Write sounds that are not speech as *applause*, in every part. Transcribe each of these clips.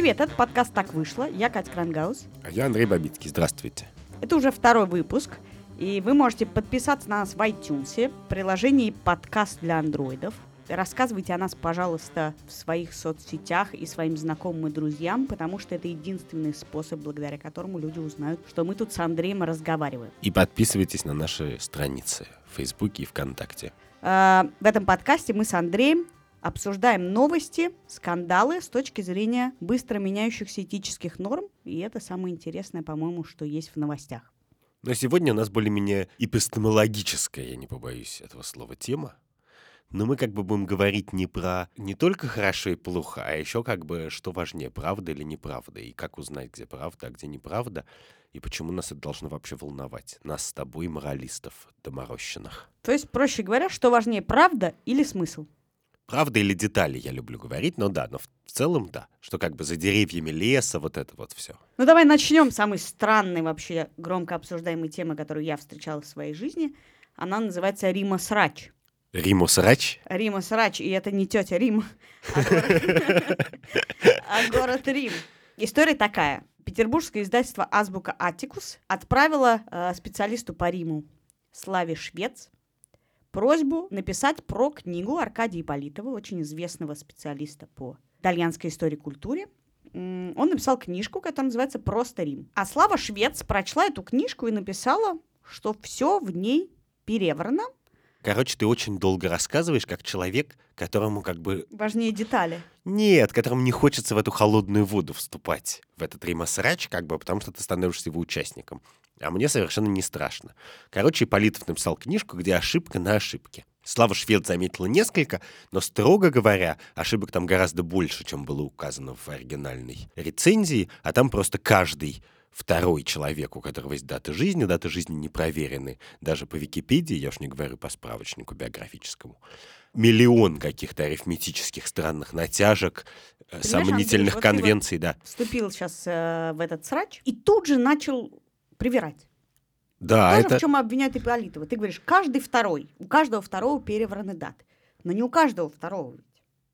привет, это подкаст «Так вышло». Я Катя Крангаус. А я Андрей Бабицкий. Здравствуйте. Это уже второй выпуск, и вы можете подписаться на нас в iTunes, приложении «Подкаст для андроидов». Рассказывайте о нас, пожалуйста, в своих соцсетях и своим знакомым и друзьям, потому что это единственный способ, благодаря которому люди узнают, что мы тут с Андреем разговариваем. И подписывайтесь на наши страницы в Фейсбуке и ВКонтакте. Э, в этом подкасте мы с Андреем обсуждаем новости, скандалы с точки зрения быстро меняющихся этических норм, и это самое интересное, по-моему, что есть в новостях. Но сегодня у нас более-менее эпистемологическая, я не побоюсь этого слова, тема. Но мы как бы будем говорить не про не только хорошо и плохо, а еще как бы что важнее, правда или неправда, и как узнать, где правда, а где неправда, и почему нас это должно вообще волновать, нас с тобой, моралистов доморощенных. То есть, проще говоря, что важнее, правда или смысл? Правда или детали, я люблю говорить, но да, но в целом да, что как бы за деревьями леса, вот это вот все. Ну давай начнем с самой странной вообще громко обсуждаемой темы, которую я встречала в своей жизни. Она называется Рима Срач. Риму Срач? Рима Срач, и это не тетя Рим, а, *laughs* а город Рим. История такая. Петербургское издательство «Азбука Атикус» отправило э, специалисту по Риму Славе Швец просьбу написать про книгу Аркадия Ипполитова, очень известного специалиста по итальянской истории и культуре. Он написал книжку, которая называется «Просто Рим». А Слава Швец прочла эту книжку и написала, что все в ней переврано. Короче, ты очень долго рассказываешь, как человек, которому как бы... Важнее детали. Нет, которому не хочется в эту холодную воду вступать, в этот римасрач, как бы, потому что ты становишься его участником. А мне совершенно не страшно. Короче, Политов написал книжку, где ошибка на ошибке. Слава Швед заметила несколько, но, строго говоря, ошибок там гораздо больше, чем было указано в оригинальной рецензии, а там просто каждый второй человек, у которого есть дата жизни, даты жизни не проверены даже по Википедии, я уж не говорю по справочнику биографическому, миллион каких-то арифметических странных натяжек, э, Понимаешь, сомнительных Андрей, конвенций, вот да. Вступил сейчас э, в этот срач и тут же начал привирать. Да, Тоже это... в чем обвиняют Ипполитова. Ты говоришь, каждый второй, у каждого второго перевраны даты. Но не у каждого второго.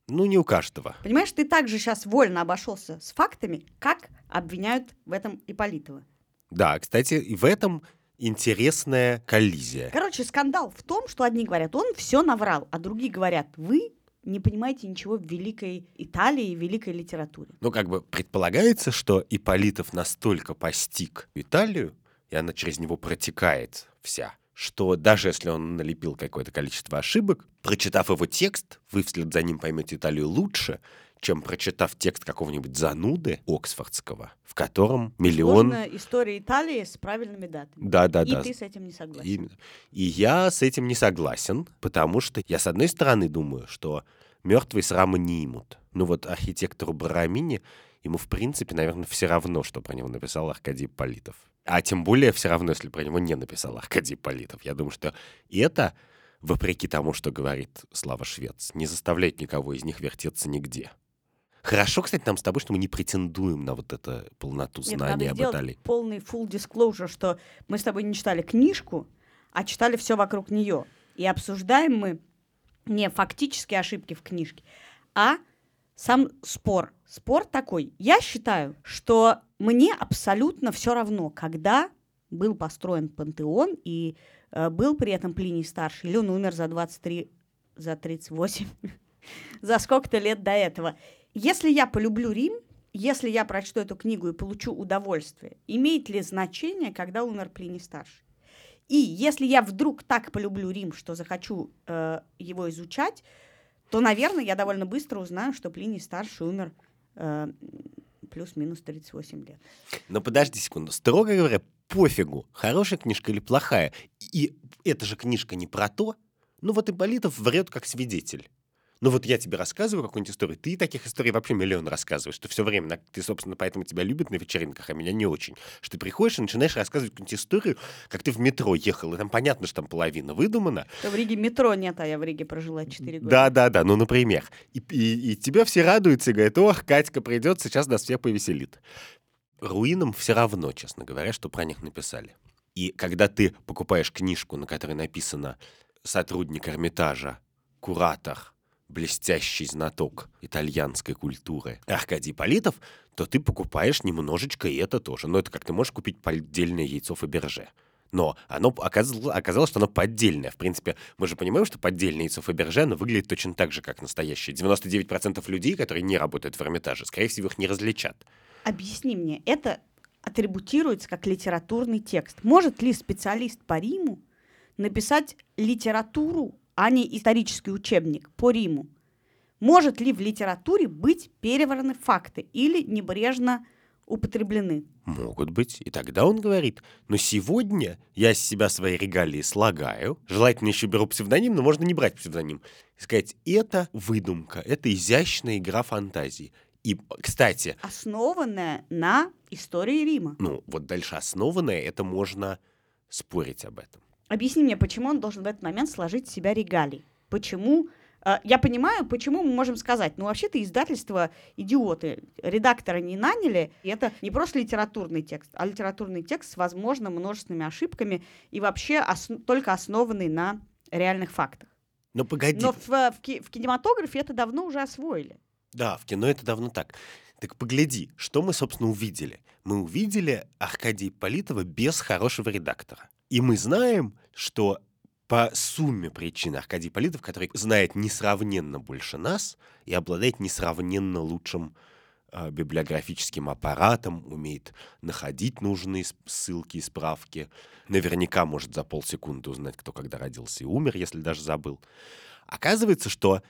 Ну, не у каждого. Понимаешь, ты также сейчас вольно обошелся с фактами, как обвиняют в этом Ипполитова. Да, кстати, и в этом интересная коллизия. Короче, скандал в том, что одни говорят, он все наврал, а другие говорят, вы не понимаете ничего в великой Италии и великой литературе. Ну, как бы предполагается, что Иполитов настолько постиг Италию, и она через него протекает вся, что даже если он налепил какое-то количество ошибок, прочитав его текст, вы вслед за ним поймете Италию лучше, чем прочитав текст какого-нибудь зануды Оксфордского, в котором миллион... Сложная история Италии с правильными датами. Да, да, и да. И ты с этим не согласен. И, и я с этим не согласен, потому что я, с одной стороны, думаю, что мертвые срамы не имут. Ну вот архитектору Барамини, ему, в принципе, наверное, все равно, что про него написал Аркадий Политов. А тем более все равно, если про него не написал Аркадий Политов. Я думаю, что это, вопреки тому, что говорит Слава Швец, не заставляет никого из них вертеться нигде. Хорошо, кстати, нам с тобой, что мы не претендуем на вот эту полноту Нет, знания надо об Италии. полный full disclosure, что мы с тобой не читали книжку, а читали все вокруг нее. И обсуждаем мы не фактические ошибки в книжке, а сам спор. Спор такой. Я считаю, что мне абсолютно все равно, когда был построен пантеон и э, был при этом Плиний старший, или он умер за 23, за 38, *laughs* за сколько-то лет до этого. Если я полюблю Рим, если я прочту эту книгу и получу удовольствие, имеет ли значение, когда умер Плиний старший? И если я вдруг так полюблю Рим, что захочу э, его изучать, то, наверное, я довольно быстро узнаю, что Плиний старший умер э, плюс-минус 38 лет. Но подожди секунду. Строго говоря, пофигу, хорошая книжка или плохая. И эта же книжка не про то. Ну вот Ипполитов врет как свидетель. Ну вот я тебе рассказываю какую-нибудь историю, ты таких историй вообще миллион рассказываешь, что все время, ты, собственно, поэтому тебя любят на вечеринках, а меня не очень. Что ты приходишь и начинаешь рассказывать какую-нибудь историю, как ты в метро ехал, и там понятно, что там половина выдумана. То в Риге метро нет, а я в Риге прожила 4 года. Да-да-да, ну, например. И, и, и тебя все радуются и говорят, ох, Катька придет, сейчас нас всех повеселит. Руинам все равно, честно говоря, что про них написали. И когда ты покупаешь книжку, на которой написано «сотрудник Эрмитажа», «куратор», блестящий знаток итальянской культуры Аркадий Политов, то ты покупаешь немножечко и это тоже. Но это как ты можешь купить поддельное яйцо Фаберже. Но оно оказалось, оказалось, что оно поддельное. В принципе, мы же понимаем, что поддельное яйцо Фаберже, оно выглядит точно так же, как настоящее. 99% людей, которые не работают в Эрмитаже, скорее всего, их не различат. Объясни мне, это атрибутируется как литературный текст. Может ли специалист по Риму написать литературу, а не исторический учебник по Риму? Может ли в литературе быть перевраны факты или небрежно употреблены? Могут быть. И тогда он говорит, но сегодня я с себя свои регалии слагаю, желательно еще беру псевдоним, но можно не брать псевдоним. И сказать, это выдумка, это изящная игра фантазии. И, кстати... Основанная на истории Рима. Ну, вот дальше основанная, это можно спорить об этом. Объясни мне, почему он должен в этот момент сложить в себя регалий? Почему э, я понимаю, почему мы можем сказать, ну, вообще-то издательство идиоты, редактора не наняли, и это не просто литературный текст, а литературный текст с, возможно, множественными ошибками и вообще ос- только основанный на реальных фактах. Но погоди. Но в, в, в кинематографе это давно уже освоили. Да, в кино это давно так. Так погляди, что мы, собственно, увидели. Мы увидели Аркадия Политова без хорошего редактора. И мы знаем, что по сумме причин Аркадий Политов, который знает несравненно больше нас и обладает несравненно лучшим э, библиографическим аппаратом, умеет находить нужные ссылки и справки, наверняка может за полсекунды узнать, кто когда родился и умер, если даже забыл. Оказывается, что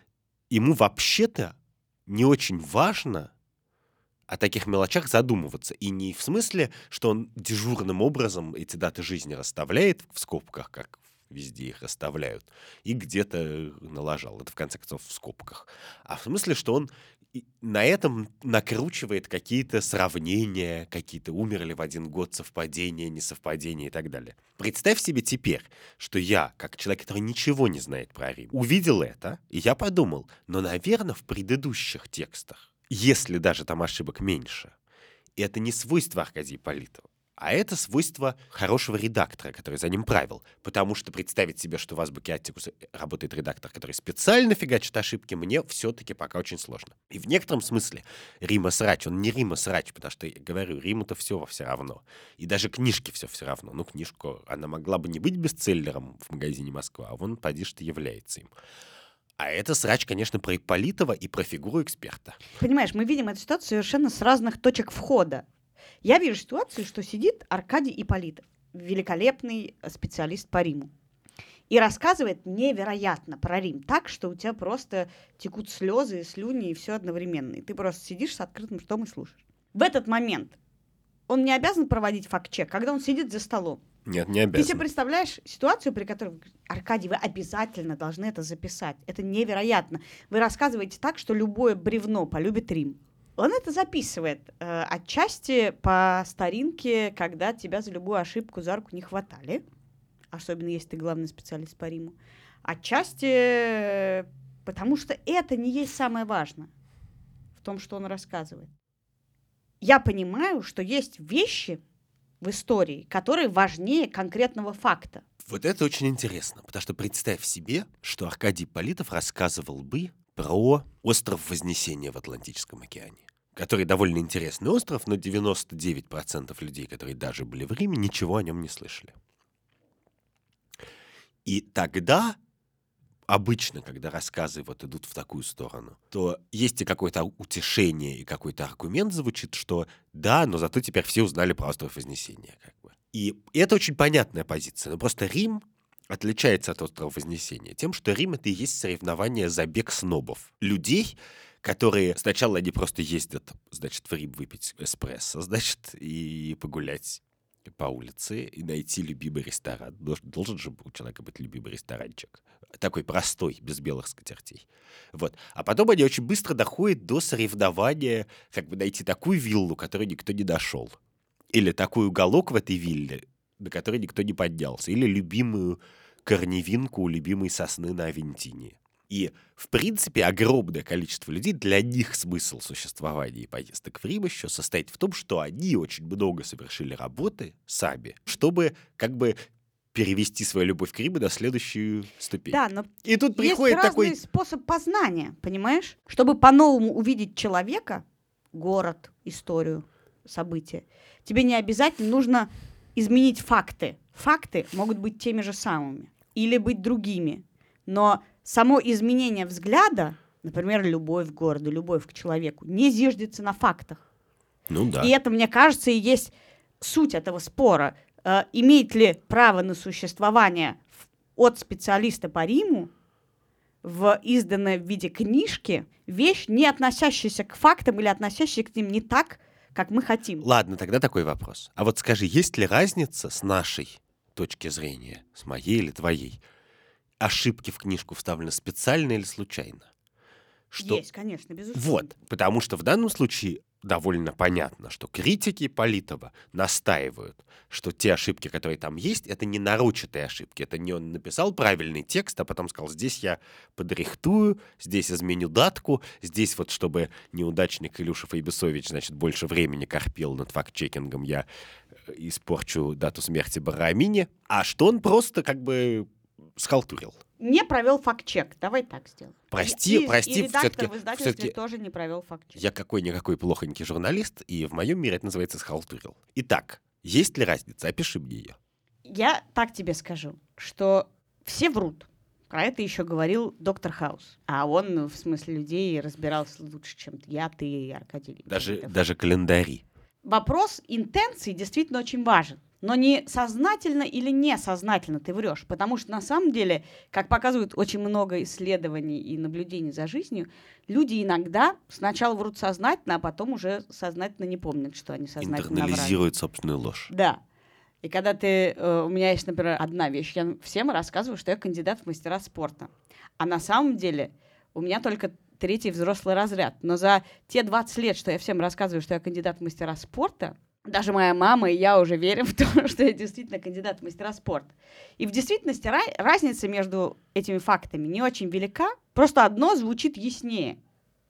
ему вообще-то не очень важно о таких мелочах задумываться. И не в смысле, что он дежурным образом эти даты жизни расставляет в скобках, как везде их расставляют, и где-то налажал. Это, в конце концов, в скобках. А в смысле, что он на этом накручивает какие-то сравнения, какие-то умерли в один год совпадения, несовпадения и так далее. Представь себе теперь, что я, как человек, который ничего не знает про Рим, увидел это, и я подумал, но, наверное, в предыдущих текстах, если даже там ошибок меньше, это не свойство Аркадия Политова. А это свойство хорошего редактора, который за ним правил. Потому что представить себе, что в азбуке Аттикуса работает редактор, который специально фигачит ошибки, мне все-таки пока очень сложно. И в некотором смысле Рима Срач, он не Рима Срач, потому что, я говорю, Риму-то все все равно. И даже книжки все все равно. Ну, книжку, она могла бы не быть бестселлером в магазине Москва, а вон, поди что, является им. А это срач, конечно, про Ипполитова и про фигуру эксперта. Понимаешь, мы видим эту ситуацию совершенно с разных точек входа. Я вижу ситуацию, что сидит Аркадий Ипполитов, великолепный специалист по Риму, и рассказывает невероятно про Рим, так, что у тебя просто текут слезы, слюни и все одновременно. И ты просто сидишь с открытым ртом и слушаешь. В этот момент он не обязан проводить факт-чек, когда он сидит за столом. Нет, не обязан. Ты себе представляешь ситуацию, при которой, Аркадий, вы обязательно должны это записать. Это невероятно. Вы рассказываете так, что любое бревно полюбит Рим. Он это записывает э, отчасти по старинке, когда тебя за любую ошибку за руку не хватали, особенно если ты главный специалист по Риму. Отчасти э, потому что это не есть самое важное в том, что он рассказывает. Я понимаю, что есть вещи в истории, которые важнее конкретного факта. Вот это очень интересно, потому что представь себе, что Аркадий Политов рассказывал бы про остров Вознесения в Атлантическом океане который довольно интересный остров, но 99% людей, которые даже были в Риме, ничего о нем не слышали. И тогда обычно, когда рассказы вот идут в такую сторону, то есть и какое-то утешение, и какой-то аргумент звучит, что да, но зато теперь все узнали про остров Вознесения. Как бы. И это очень понятная позиция. Но просто Рим отличается от острова Вознесения тем, что Рим — это и есть соревнование забег снобов. Людей, которые сначала они просто ездят, значит, в Рим выпить эспрессо, значит, и погулять по улице и найти любимый ресторан. Должен, должен же у человека быть любимый ресторанчик. Такой простой, без белых скатертей. Вот. А потом они очень быстро доходят до соревнования, как бы найти такую виллу, которой никто не дошел. Или такой уголок в этой вилле, до которой никто не поднялся. Или любимую корневинку у любимой сосны на Авентине. И, в принципе, огромное количество людей, для них смысл существования и поездок в Рим еще состоит в том, что они очень много совершили работы сами, чтобы как бы перевести свою любовь к Риму на следующую ступень. Да, но И тут есть приходит такой... способ познания, понимаешь? Чтобы по-новому увидеть человека, город, историю, события, тебе не обязательно нужно изменить факты. Факты могут быть теми же самыми или быть другими. Но само изменение взгляда, например, любовь к городу, любовь к человеку, не зиждется на фактах. Ну да. И это, мне кажется, и есть суть этого спора. Э, имеет ли право на существование от специалиста по Риму в изданной в виде книжки вещь, не относящаяся к фактам или относящаяся к ним не так, как мы хотим. Ладно, тогда такой вопрос. А вот скажи, есть ли разница с нашей точки зрения, с моей или твоей? Ошибки в книжку вставлены специально или случайно? Что... Есть, конечно, безусловно. Вот, потому что в данном случае довольно понятно, что критики Политова настаивают, что те ошибки, которые там есть, это не нарочатые ошибки. Это не он написал правильный текст, а потом сказал, здесь я подрихтую, здесь изменю датку, здесь вот, чтобы неудачник Илюша Фейбесович, значит, больше времени корпел над факт-чекингом, я э, испорчу дату смерти Барамине. А что он просто как бы схалтурил. Не провел факт-чек. Давай так сделаем. Прости, И- прости, и редактор в издательстве всё-таки тоже не провел факт-чек. Я какой-никакой плохонький журналист, и в моем мире это называется схалтурил. Итак, есть ли разница? Опиши мне ее. Я так тебе скажу, что все врут. Про это еще говорил доктор Хаус. А он, в смысле людей, разбирался лучше, чем я, ты и Аркадий Даже, даже календари. Вопрос интенции действительно очень важен. Но не сознательно или несознательно ты врешь. Потому что на самом деле, как показывают очень много исследований и наблюдений за жизнью, люди иногда сначала врут сознательно, а потом уже сознательно не помнят, что они сознательно врали. Интернализирует собственную ложь. Да. И когда ты... э, у меня есть, например, одна вещь. Я всем рассказываю, что я кандидат в мастера спорта. А на самом деле у меня только третий взрослый разряд. Но за те 20 лет, что я всем рассказываю, что я кандидат в мастера спорта, даже моя мама и я уже верим в *laughs* то, что я действительно кандидат в мастера спорта. И в действительности ра- разница между этими фактами не очень велика. Просто одно звучит яснее.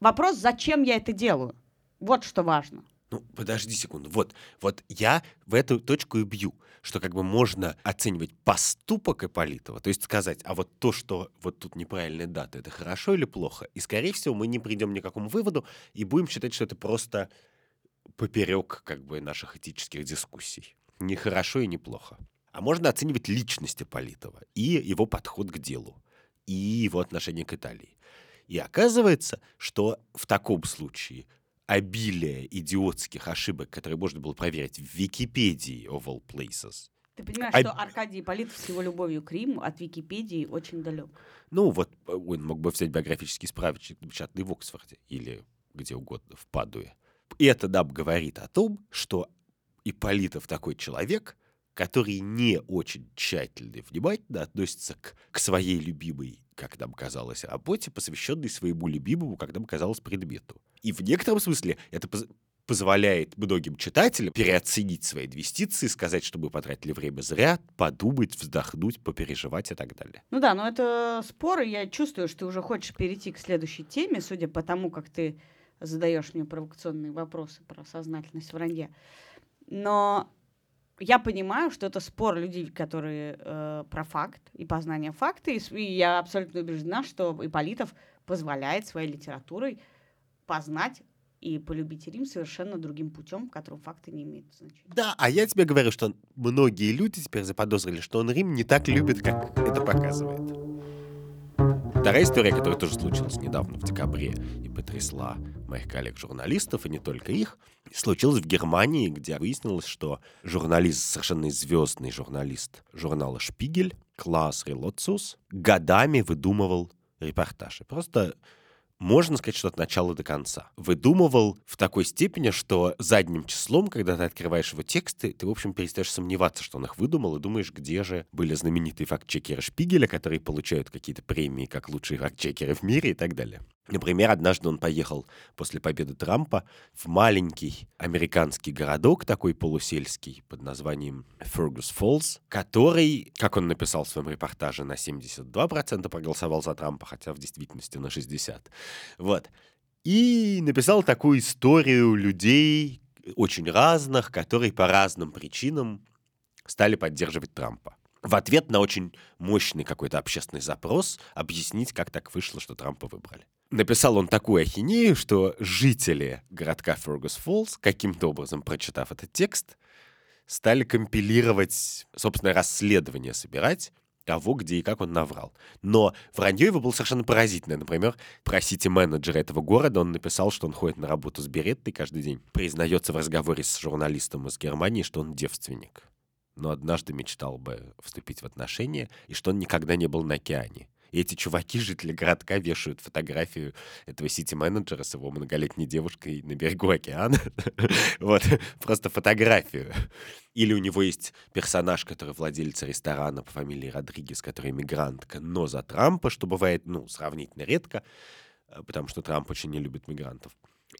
Вопрос, зачем я это делаю? Вот что важно. Ну, подожди секунду. Вот, вот я в эту точку и бью, что как бы можно оценивать поступок Ипполитова, то есть сказать, а вот то, что вот тут неправильная дата, это хорошо или плохо? И, скорее всего, мы не придем ни к какому выводу и будем считать, что это просто поперек как бы наших этических дискуссий. Не хорошо и не плохо. А можно оценивать личность Ипполитова и его подход к делу, и его отношение к Италии. И оказывается, что в таком случае обилие идиотских ошибок, которые можно было проверить в Википедии of all places, Ты понимаешь, А- что Аркадий Политов с его любовью к Риму от Википедии очень далек. ну вот э, он мог бы взять биографический справочник, напечатанный в Оксфорде или где угодно, в Падуе. И это нам говорит о том, что Ипполитов такой человек, который не очень тщательно и внимательно относится к, к своей любимой, как нам казалось, работе, посвященной своему любимому, как нам казалось, предмету. И в некотором смысле это поз- позволяет многим читателям переоценить свои инвестиции, сказать, что мы потратили время зря, подумать, вздохнуть, попереживать и так далее. Ну да, но это споры. Я чувствую, что ты уже хочешь перейти к следующей теме, судя по тому, как ты задаешь мне провокационные вопросы про сознательность вранья. Но я понимаю, что это спор людей, которые э, про факт и познание факта. И, и я абсолютно убеждена, что Иполитов позволяет своей литературой познать и полюбить Рим совершенно другим путем, в котором факты не имеют значения. Да, а я тебе говорю, что многие люди теперь заподозрили, что он Рим не так любит, как это показывает. Вторая история, которая тоже случилась недавно, в декабре, и потрясла моих коллег-журналистов, и не только их, случилась в Германии, где выяснилось, что журналист, совершенно звездный журналист журнала «Шпигель», Класс Релоциус, годами выдумывал репортажи. Просто можно сказать, что от начала до конца. Выдумывал в такой степени, что задним числом, когда ты открываешь его тексты, ты, в общем, перестаешь сомневаться, что он их выдумал, и думаешь, где же были знаменитые фактчекеры Шпигеля, которые получают какие-то премии как лучшие фактчекеры в мире и так далее. Например, однажды он поехал после победы Трампа в маленький американский городок, такой полусельский, под названием Фергус Фоллс, который, как он написал в своем репортаже, на 72% проголосовал за Трампа, хотя в действительности на 60%. Вот. И написал такую историю людей очень разных, которые по разным причинам стали поддерживать Трампа. в ответ на очень мощный какой-то общественный запрос объяснить, как так вышло, что Трампа выбрали. Написал он такую ахинею, что жители городка Фергус Фоллс, каким-то образом прочитав этот текст, стали компилировать собственное расследование, собирать того, где и как он наврал. Но вранье его было совершенно поразительное. Например, про сити-менеджера этого города он написал, что он ходит на работу с Береттой каждый день. Признается в разговоре с журналистом из Германии, что он девственник. Но однажды мечтал бы вступить в отношения, и что он никогда не был на океане. И эти чуваки, жители городка, вешают фотографию этого сити-менеджера с его многолетней девушкой на берегу океана. *laughs* вот, просто фотографию. Или у него есть персонаж, который владелец ресторана по фамилии Родригес, который иммигрантка, но за Трампа, что бывает, ну, сравнительно редко, э, потому что Трамп очень не любит мигрантов.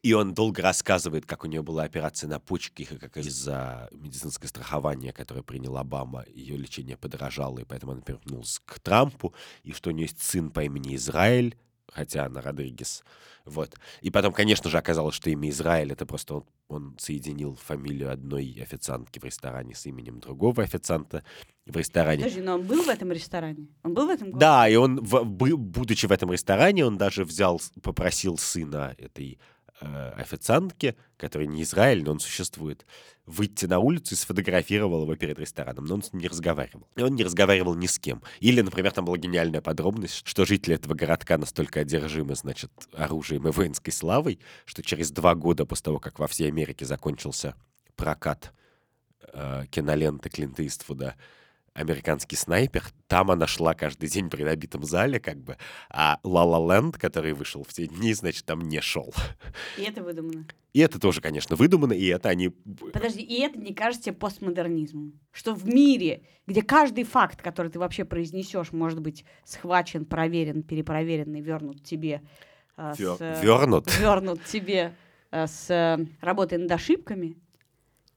И он долго рассказывает, как у нее была операция на почках, и как из-за медицинского страхования, которое принял Обама, ее лечение подорожало, и поэтому она вернулась к Трампу, и что у нее есть сын по имени Израиль, хотя она Родригес. Вот. И потом, конечно же, оказалось, что имя Израиль — это просто он, он соединил фамилию одной официантки в ресторане с именем другого официанта в ресторане. Подожди, но он был в этом ресторане? Он был в этом городе? Да, и он, в, будучи в этом ресторане, он даже взял, попросил сына этой э, официантке, который не Израиль, но он существует, выйти на улицу и сфотографировал его перед рестораном, но он с ним не разговаривал. И он не разговаривал ни с кем. Или, например, там была гениальная подробность, что жители этого городка настолько одержимы, значит, оружием и воинской славой, что через два года после того, как во всей Америке закончился прокат э, киноленты Клинта Иствуда, американский снайпер. Там она шла каждый день при набитом зале, как бы. А La La Land, который вышел в те дни, значит, там не шел. И это выдумано. И это тоже, конечно, выдумано, и это они... Подожди, и это не кажется постмодернизмом? Что в мире, где каждый факт, который ты вообще произнесешь, может быть схвачен, проверен, перепроверен и вернут тебе... Э, Вер... с, вернут? Вернут тебе э, с э, работой над ошибками.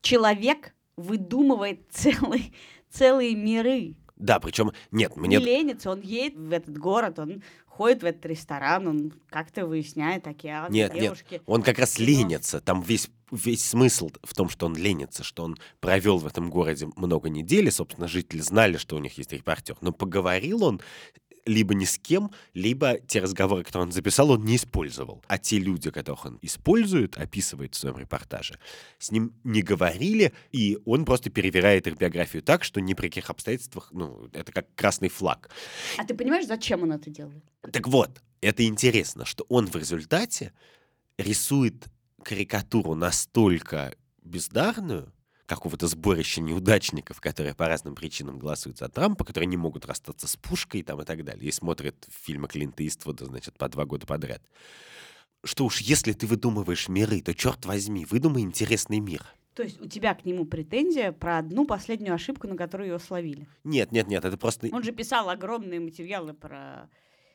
Человек выдумывает *laughs* целый целые миры. Да, причем, нет, мне... Не ленится, он едет в этот город, он ходит в этот ресторан, он как-то выясняет океан, нет, девушки. Нет, он как раз ленится. Там весь, весь смысл в том, что он ленится, что он провел в этом городе много недель, и, собственно, жители знали, что у них есть репортер. Но поговорил он либо ни с кем, либо те разговоры, которые он записал, он не использовал. А те люди, которых он использует, описывает в своем репортаже, с ним не говорили, и он просто перевирает их биографию так, что ни при каких обстоятельствах, ну, это как красный флаг. А ты понимаешь, зачем он это делает? Так вот, это интересно, что он в результате рисует карикатуру настолько бездарную, какого-то сборища неудачников, которые по разным причинам голосуют за Трампа, которые не могут расстаться с пушкой там, и так далее, и смотрят фильмы Клинта Иствуда, значит, по два года подряд. Что уж, если ты выдумываешь миры, то, черт возьми, выдумай интересный мир. То есть у тебя к нему претензия про одну последнюю ошибку, на которую его словили? Нет, нет, нет, это просто... Он же писал огромные материалы про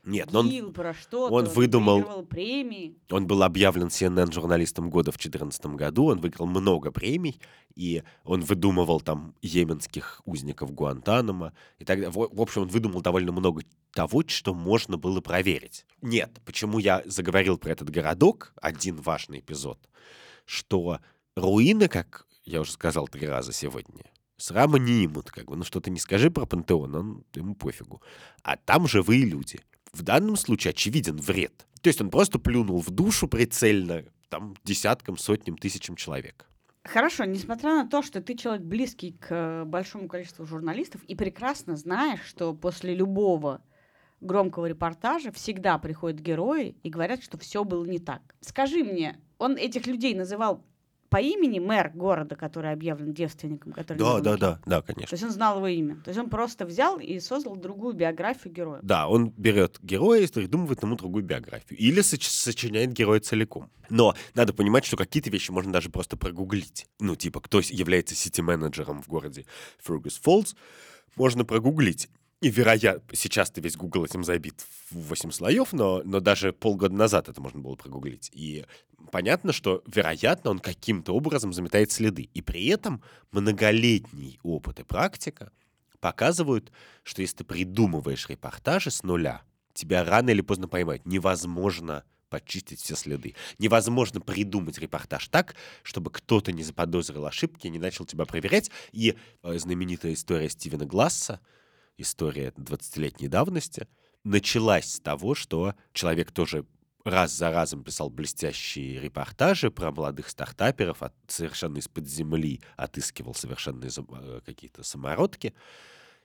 нет, но он, про что он выдумал... премии. Он был объявлен CNN журналистом года в 2014 году, он выиграл много премий, и он выдумывал там йеменских узников Гуантанамо и так далее. В, в общем, он выдумал довольно много того, что можно было проверить. Нет, почему я заговорил про этот городок, один важный эпизод, что руины, как я уже сказал три раза сегодня, срама не имут, как бы, ну что ты не скажи про пантеон, он, ему пофигу. А там живые люди. В данном случае очевиден вред. То есть он просто плюнул в душу прицельно там десяткам, сотням, тысячам человек. Хорошо, несмотря на то, что ты человек близкий к э, большому количеству журналистов и прекрасно знаешь, что после любого громкого репортажа всегда приходят герои и говорят, что все было не так. Скажи мне, он этих людей называл по имени мэр города, который объявлен девственником, который да, да, да, да, конечно. То есть он знал его имя. То есть он просто взял и создал другую биографию героя. Да, он берет героя и придумывает ему другую биографию. Или соч- сочиняет героя целиком. Но надо понимать, что какие-то вещи можно даже просто прогуглить. Ну, типа, кто является сити-менеджером в городе Фергус Фоллс, можно прогуглить. И, вероятно, сейчас-то весь Google этим забит в 8 слоев, но, но даже полгода назад это можно было прогуглить. И понятно, что, вероятно, он каким-то образом заметает следы. И при этом многолетний опыт и практика показывают, что если ты придумываешь репортажи с нуля, тебя рано или поздно поймают. Невозможно почистить все следы. Невозможно придумать репортаж так, чтобы кто-то не заподозрил ошибки, не начал тебя проверять. И э, знаменитая история Стивена Гласса, история 20-летней давности, началась с того, что человек тоже раз за разом писал блестящие репортажи про молодых стартаперов, от, совершенно из-под земли отыскивал совершенно из, э, какие-то самородки.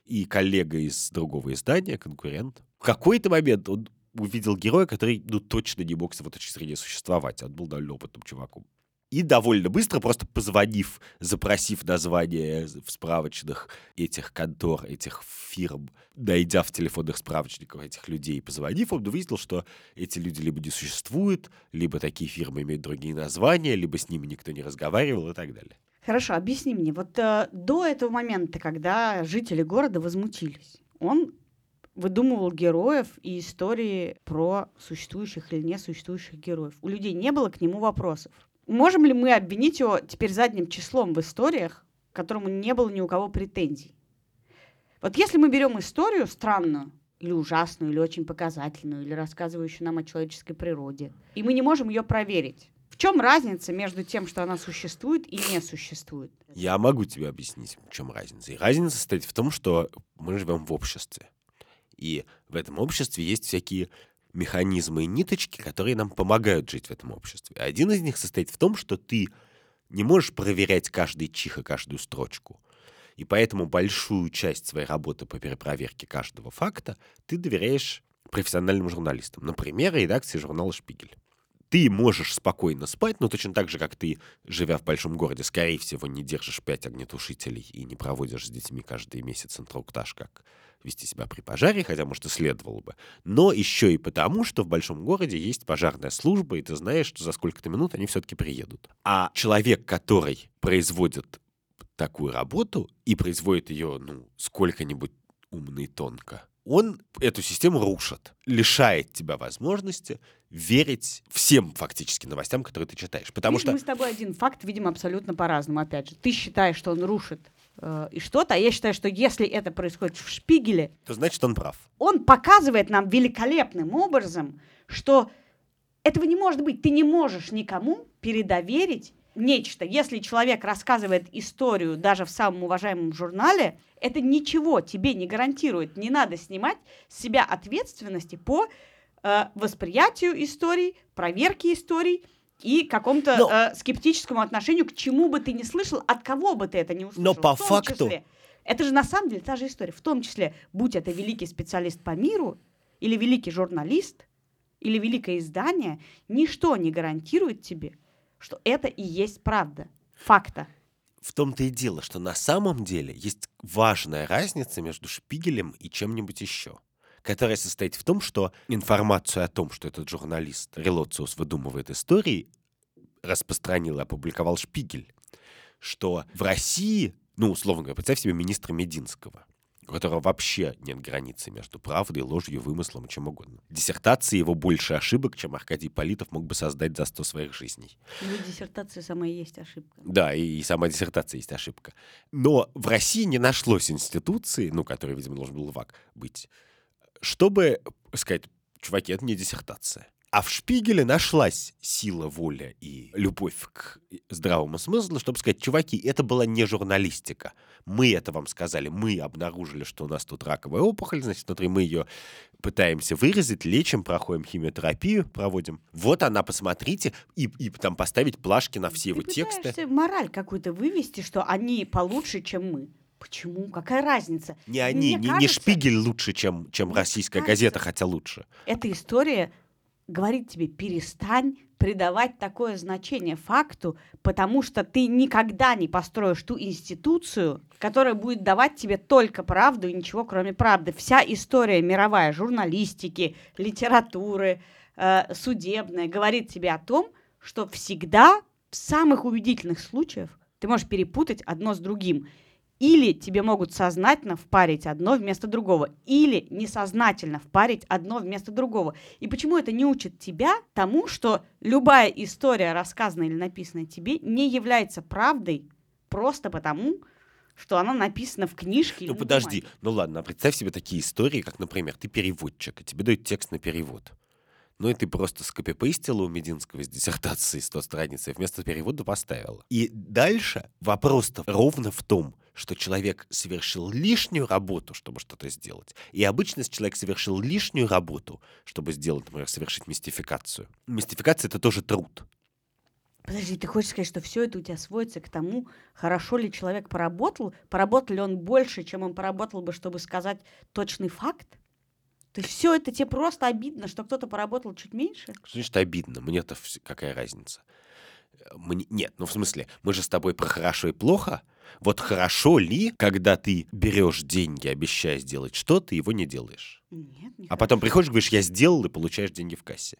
И коллега из другого издания, конкурент, в какой-то момент он увидел героя, который, ну, точно не мог с его точки существовать. Он был довольно опытным чуваком. И довольно быстро, просто позвонив, запросив название в справочных этих контор, этих фирм, найдя в телефонных справочниках этих людей, позвонив, он увидел, что эти люди либо не существуют, либо такие фирмы имеют другие названия, либо с ними никто не разговаривал и так далее. Хорошо, объясни мне, вот э, до этого момента, когда жители города возмутились, он выдумывал героев и истории про существующих или несуществующих героев. У людей не было к нему вопросов. Можем ли мы обвинить его теперь задним числом в историях, к которому не было ни у кого претензий? Вот если мы берем историю странную, или ужасную, или очень показательную, или рассказывающую нам о человеческой природе, и мы не можем ее проверить, в чем разница между тем, что она существует и не существует? Я могу тебе объяснить, в чем разница. И разница состоит в том, что мы живем в обществе. И в этом обществе есть всякие механизмы и ниточки, которые нам помогают жить в этом обществе. Один из них состоит в том, что ты не можешь проверять каждый чих и каждую строчку. И поэтому большую часть своей работы по перепроверке каждого факта ты доверяешь профессиональным журналистам. Например, редакции журнала «Шпигель». Ты можешь спокойно спать, но точно так же, как ты, живя в большом городе, скорее всего, не держишь пять огнетушителей и не проводишь с детьми каждый месяц инструктаж, как вести себя при пожаре, хотя, может, и следовало бы. Но еще и потому, что в большом городе есть пожарная служба, и ты знаешь, что за сколько-то минут они все-таки приедут. А человек, который производит такую работу и производит ее, ну, сколько-нибудь умно и тонко, он эту систему рушит, лишает тебя возможности верить всем фактически новостям, которые ты читаешь. Потому Видишь, что... Мы с тобой один факт видим абсолютно по-разному, опять же. Ты считаешь, что он рушит и что-то, а я считаю, что если это происходит в Шпигеле... То значит, он прав. Он показывает нам великолепным образом, что этого не может быть. Ты не можешь никому передоверить нечто. Если человек рассказывает историю даже в самом уважаемом журнале, это ничего тебе не гарантирует. Не надо снимать с себя ответственности по э, восприятию историй, проверке историй и какому-то Но- э, скептическому отношению к чему бы ты ни слышал, от кого бы ты это не услышал. Но по факту- числе- это же на самом деле та же история. В том числе, будь это великий специалист по миру, или великий журналист, или великое издание, ничто не гарантирует тебе, что это и есть правда. Факта. В том-то и дело, что на самом деле есть важная разница между Шпигелем и чем-нибудь еще, которая состоит в том, что информацию о том, что этот журналист Релоциус выдумывает истории, распространил и опубликовал Шпигель, что в России, ну, условно говоря, представь себе министра Мединского, у которого вообще нет границы между правдой, ложью, вымыслом чем угодно. Диссертации его больше ошибок, чем Аркадий Политов мог бы создать за сто своих жизней. Ну, диссертация самая есть ошибка. Да, и, и сама диссертация есть ошибка. Но в России не нашлось институции, ну, которой, видимо, должен был ВАК быть, чтобы сказать, чуваки, это не диссертация. А в Шпигеле нашлась сила, воля и любовь к здравому смыслу, чтобы сказать, чуваки, это была не журналистика. Мы это вам сказали, мы обнаружили, что у нас тут раковая опухоль, значит, внутри мы ее пытаемся вырезать, лечим, проходим химиотерапию, проводим. Вот она, посмотрите, и, и там поставить плашки на все его Ты тексты. пытаешься мораль какую-то вывести, что они получше, чем мы. Почему? Какая разница? Не они, Мне не, не кажется- Шпигель лучше, чем, чем российская кажется- газета, хотя лучше. Эта история говорит тебе, перестань придавать такое значение факту, потому что ты никогда не построишь ту институцию, которая будет давать тебе только правду и ничего кроме правды. Вся история мировая журналистики, литературы, э, судебная говорит тебе о том, что всегда в самых убедительных случаях ты можешь перепутать одно с другим. Или тебе могут сознательно впарить одно вместо другого, или несознательно впарить одно вместо другого. И почему это не учит тебя тому, что любая история, рассказанная или написанная тебе, не является правдой просто потому, что она написана в книжке Ну подожди, бумаге. ну ладно, а представь себе такие истории, как, например, ты переводчик, и тебе дают текст на перевод. Ну и ты просто скопипейстила у Мединского из диссертации 100 страниц и вместо перевода поставила. И дальше вопрос-то ровно в том, что человек совершил лишнюю работу, чтобы что-то сделать. И обычно, человек совершил лишнюю работу, чтобы сделать, например, совершить мистификацию. Мистификация — это тоже труд. Подожди, ты хочешь сказать, что все это у тебя сводится к тому, хорошо ли человек поработал, поработал ли он больше, чем он поработал бы, чтобы сказать точный факт? То есть все это тебе просто обидно, что кто-то поработал чуть меньше? Что значит обидно? Мне-то какая разница? Мне... Нет, ну в смысле, мы же с тобой про хорошо и плохо. Вот хорошо ли, когда ты берешь деньги, обещая сделать что-то, его не делаешь? Нет, не А потом приходишь и говоришь, я сделал, и получаешь деньги в кассе.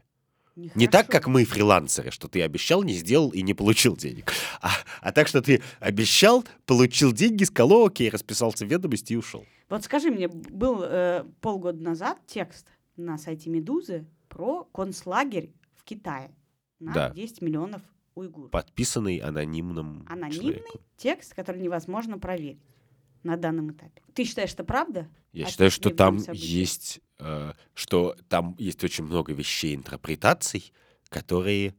Не так, как мы, фрилансеры, что ты обещал, не сделал и не получил денег. А, а так, что ты обещал, получил деньги, сказал, окей, расписался в ведомости и ушел. Вот скажи мне, был э, полгода назад текст на сайте Медузы про концлагерь в Китае на Да. 10 миллионов уйгуров. Подписанный анонимным Анонимный человеком. текст, который невозможно проверить на данном этапе. Ты считаешь это правда? Я А считаю, что там есть, э, что там есть очень много вещей, интерпретаций, которые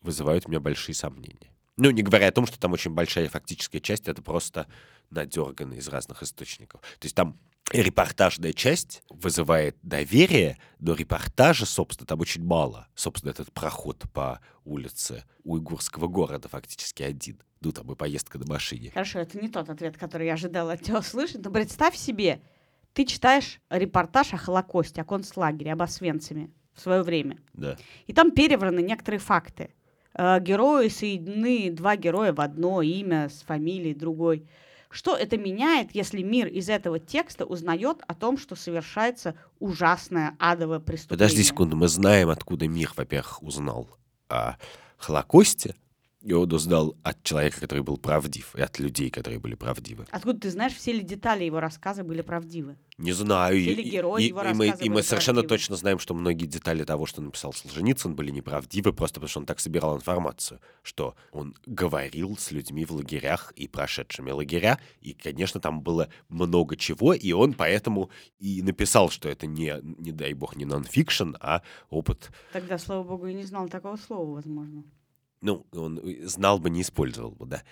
вызывают у меня большие сомнения. Ну, не говоря о том, что там очень большая фактическая часть, это просто надергано из разных источников. То есть там репортажная часть вызывает доверие, но репортажа, собственно, там очень мало. Собственно, этот проход по улице уйгурского города фактически один. Ну, там и поездка на машине. Хорошо, это не тот ответ, который я ожидала от тебя услышать, но представь себе, ты читаешь репортаж о Холокосте, о концлагере, об Освенциме в свое время. Да. И там перевраны некоторые факты. Э, Герои соединены, два героя в одно, имя с фамилией другой. Что это меняет, если мир из этого текста узнает о том, что совершается ужасное адовое преступление? Подожди секунду, мы знаем, откуда мир, во-первых, узнал о Холокосте, и он узнал от человека, который был правдив, и от людей, которые были правдивы. Откуда ты знаешь, все ли детали его рассказа были правдивы? Не знаю. и- Или и- герои и, его и мы, и мы совершенно правдивы. точно знаем, что многие детали того, что написал Солженицын, были неправдивы, просто потому что он так собирал информацию, что он говорил с людьми в лагерях и прошедшими лагеря, и, конечно, там было много чего, и он поэтому и написал, что это не, не дай бог, не нон-фикшн, а опыт Тогда, слава богу, и не знал такого слова, возможно. Ну, он э, знал бы, не использовал бы, да.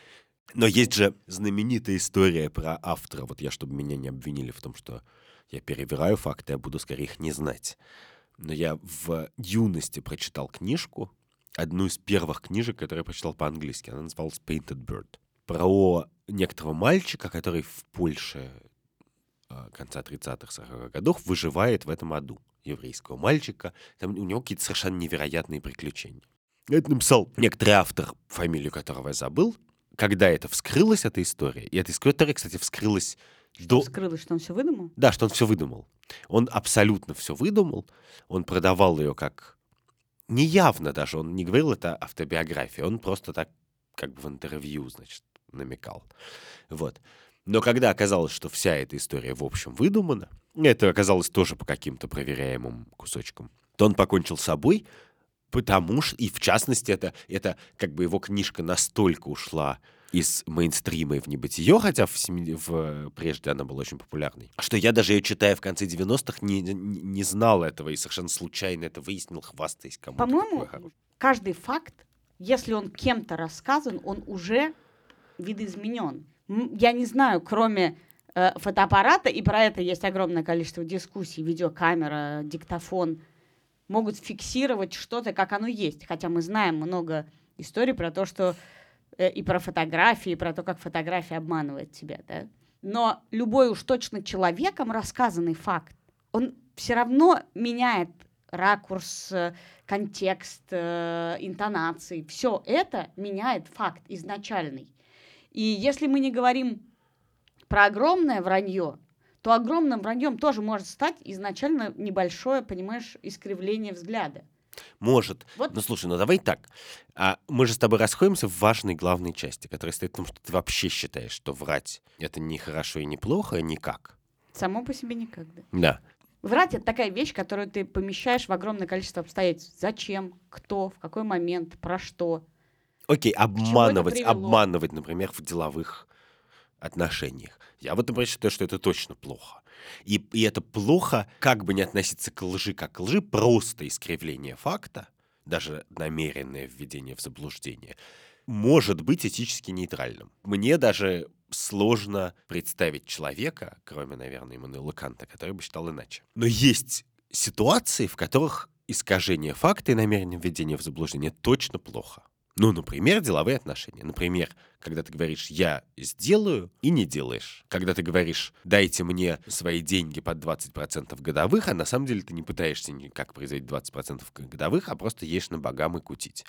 Но есть же знаменитая история про автора. Вот я, чтобы меня не обвинили в том, что я перевираю факты, я буду скорее их не знать. Но я в юности прочитал книжку, одну из первых книжек, которую я прочитал по-английски. Она называлась Painted Bird. Про некоторого мальчика, который в Польше э, конца 30-х, 40-х годов выживает в этом аду еврейского мальчика. Там у него какие-то совершенно невероятные приключения. Это написал некоторый автор, фамилию которого я забыл. Когда это вскрылась, эта история, и эта история, кстати, вскрылась до... Скрылось, что он все выдумал? Да, что он все выдумал. Он абсолютно все выдумал. Он продавал ее как... Неявно даже, он не говорил это автобиография, он просто так как бы в интервью, значит, намекал. Вот. Но когда оказалось, что вся эта история в общем выдумана, это оказалось тоже по каким-то проверяемым кусочкам, то он покончил с собой, потому что, и в частности, это, это как бы его книжка настолько ушла из мейнстрима и в небытие, хотя в, семи- в- прежде она была очень популярной, что я даже ее читая в конце 90-х не, не, не знал этого и совершенно случайно это выяснил, хвастаясь кому-то. По-моему, каждый факт, если он кем-то рассказан, он уже видоизменен. Я не знаю, кроме э, фотоаппарата, и про это есть огромное количество дискуссий, видеокамера, диктофон, могут фиксировать что-то, как оно есть. Хотя мы знаем много историй про то, что э, и про фотографии, и про то, как фотография обманывает тебя, да. Но любой уж точно человеком рассказанный факт, он все равно меняет ракурс, э, контекст, э, интонации. Все это меняет факт изначальный. И если мы не говорим про огромное вранье, то огромным враньем тоже может стать изначально небольшое, понимаешь, искривление взгляда. Может. Вот Ну слушай, ну давай так. А мы же с тобой расходимся в важной главной части, которая стоит в том, что ты вообще считаешь, что врать это не хорошо и не плохо, а никак. само по себе никогда. Да. Врать это такая вещь, которую ты помещаешь в огромное количество обстоятельств. Зачем, кто, в какой момент, про что. Окей, обманывать, обманывать, например, в деловых отношениях. Я вот, например, считаю, что это точно плохо. И, и это плохо, как бы не относиться к лжи, как к лжи, просто искривление факта, даже намеренное введение в заблуждение, может быть этически нейтральным. Мне даже сложно представить человека, кроме, наверное, Иммануила Канта, который бы считал иначе. Но есть ситуации, в которых искажение факта и намерение введения в заблуждение точно плохо. Ну, например, деловые отношения. Например, когда ты говоришь «я сделаю» и не делаешь. Когда ты говоришь «дайте мне свои деньги под 20% годовых», а на самом деле ты не пытаешься никак производить 20% годовых, а просто ешь на богам и кутить.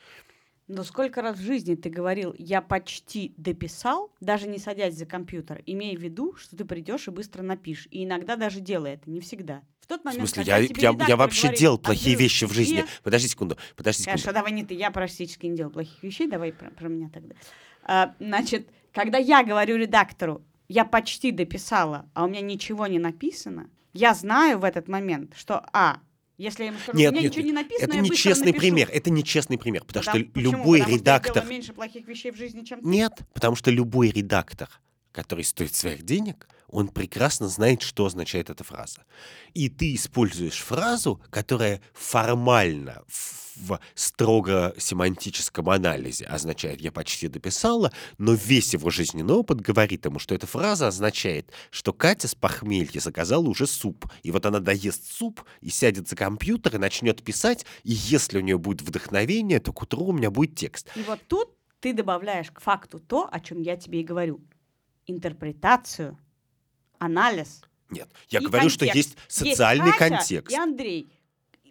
Но сколько раз в жизни ты говорил, я почти дописал, даже не садясь за компьютер, имея в виду, что ты придешь и быстро напишешь. И иногда даже делай это, не всегда. В тот момент, в смысле, я, я, я вообще говорит, делал плохие вещи в жизни. Подожди секунду, подожди секунду. Хорошо, давай не ты, я практически не делал плохих вещей, давай про, про меня тогда. А, значит, когда я говорю редактору, я почти дописала, а у меня ничего не написано, я знаю в этот момент, что, а, если я ему скажу, нет, у меня нет, ничего не написано, это я нечестный пример. Это нечестный пример, потому да, что почему? любой потому редактор. Что я меньше плохих вещей в жизни, чем ты? Нет, потому что любой редактор, который стоит своих денег, он прекрасно знает, что означает эта фраза. И ты используешь фразу, которая формально в строго семантическом анализе означает «я почти дописала», но весь его жизненный опыт говорит ему, что эта фраза означает, что Катя с похмелья заказала уже суп, и вот она доест суп и сядет за компьютер и начнет писать, и если у нее будет вдохновение, то к утру у меня будет текст. И вот тут ты добавляешь к факту то, о чем я тебе и говорю. Интерпретацию, анализ. Нет, я и говорю, контекст. что есть социальный есть Катя контекст. И Андрей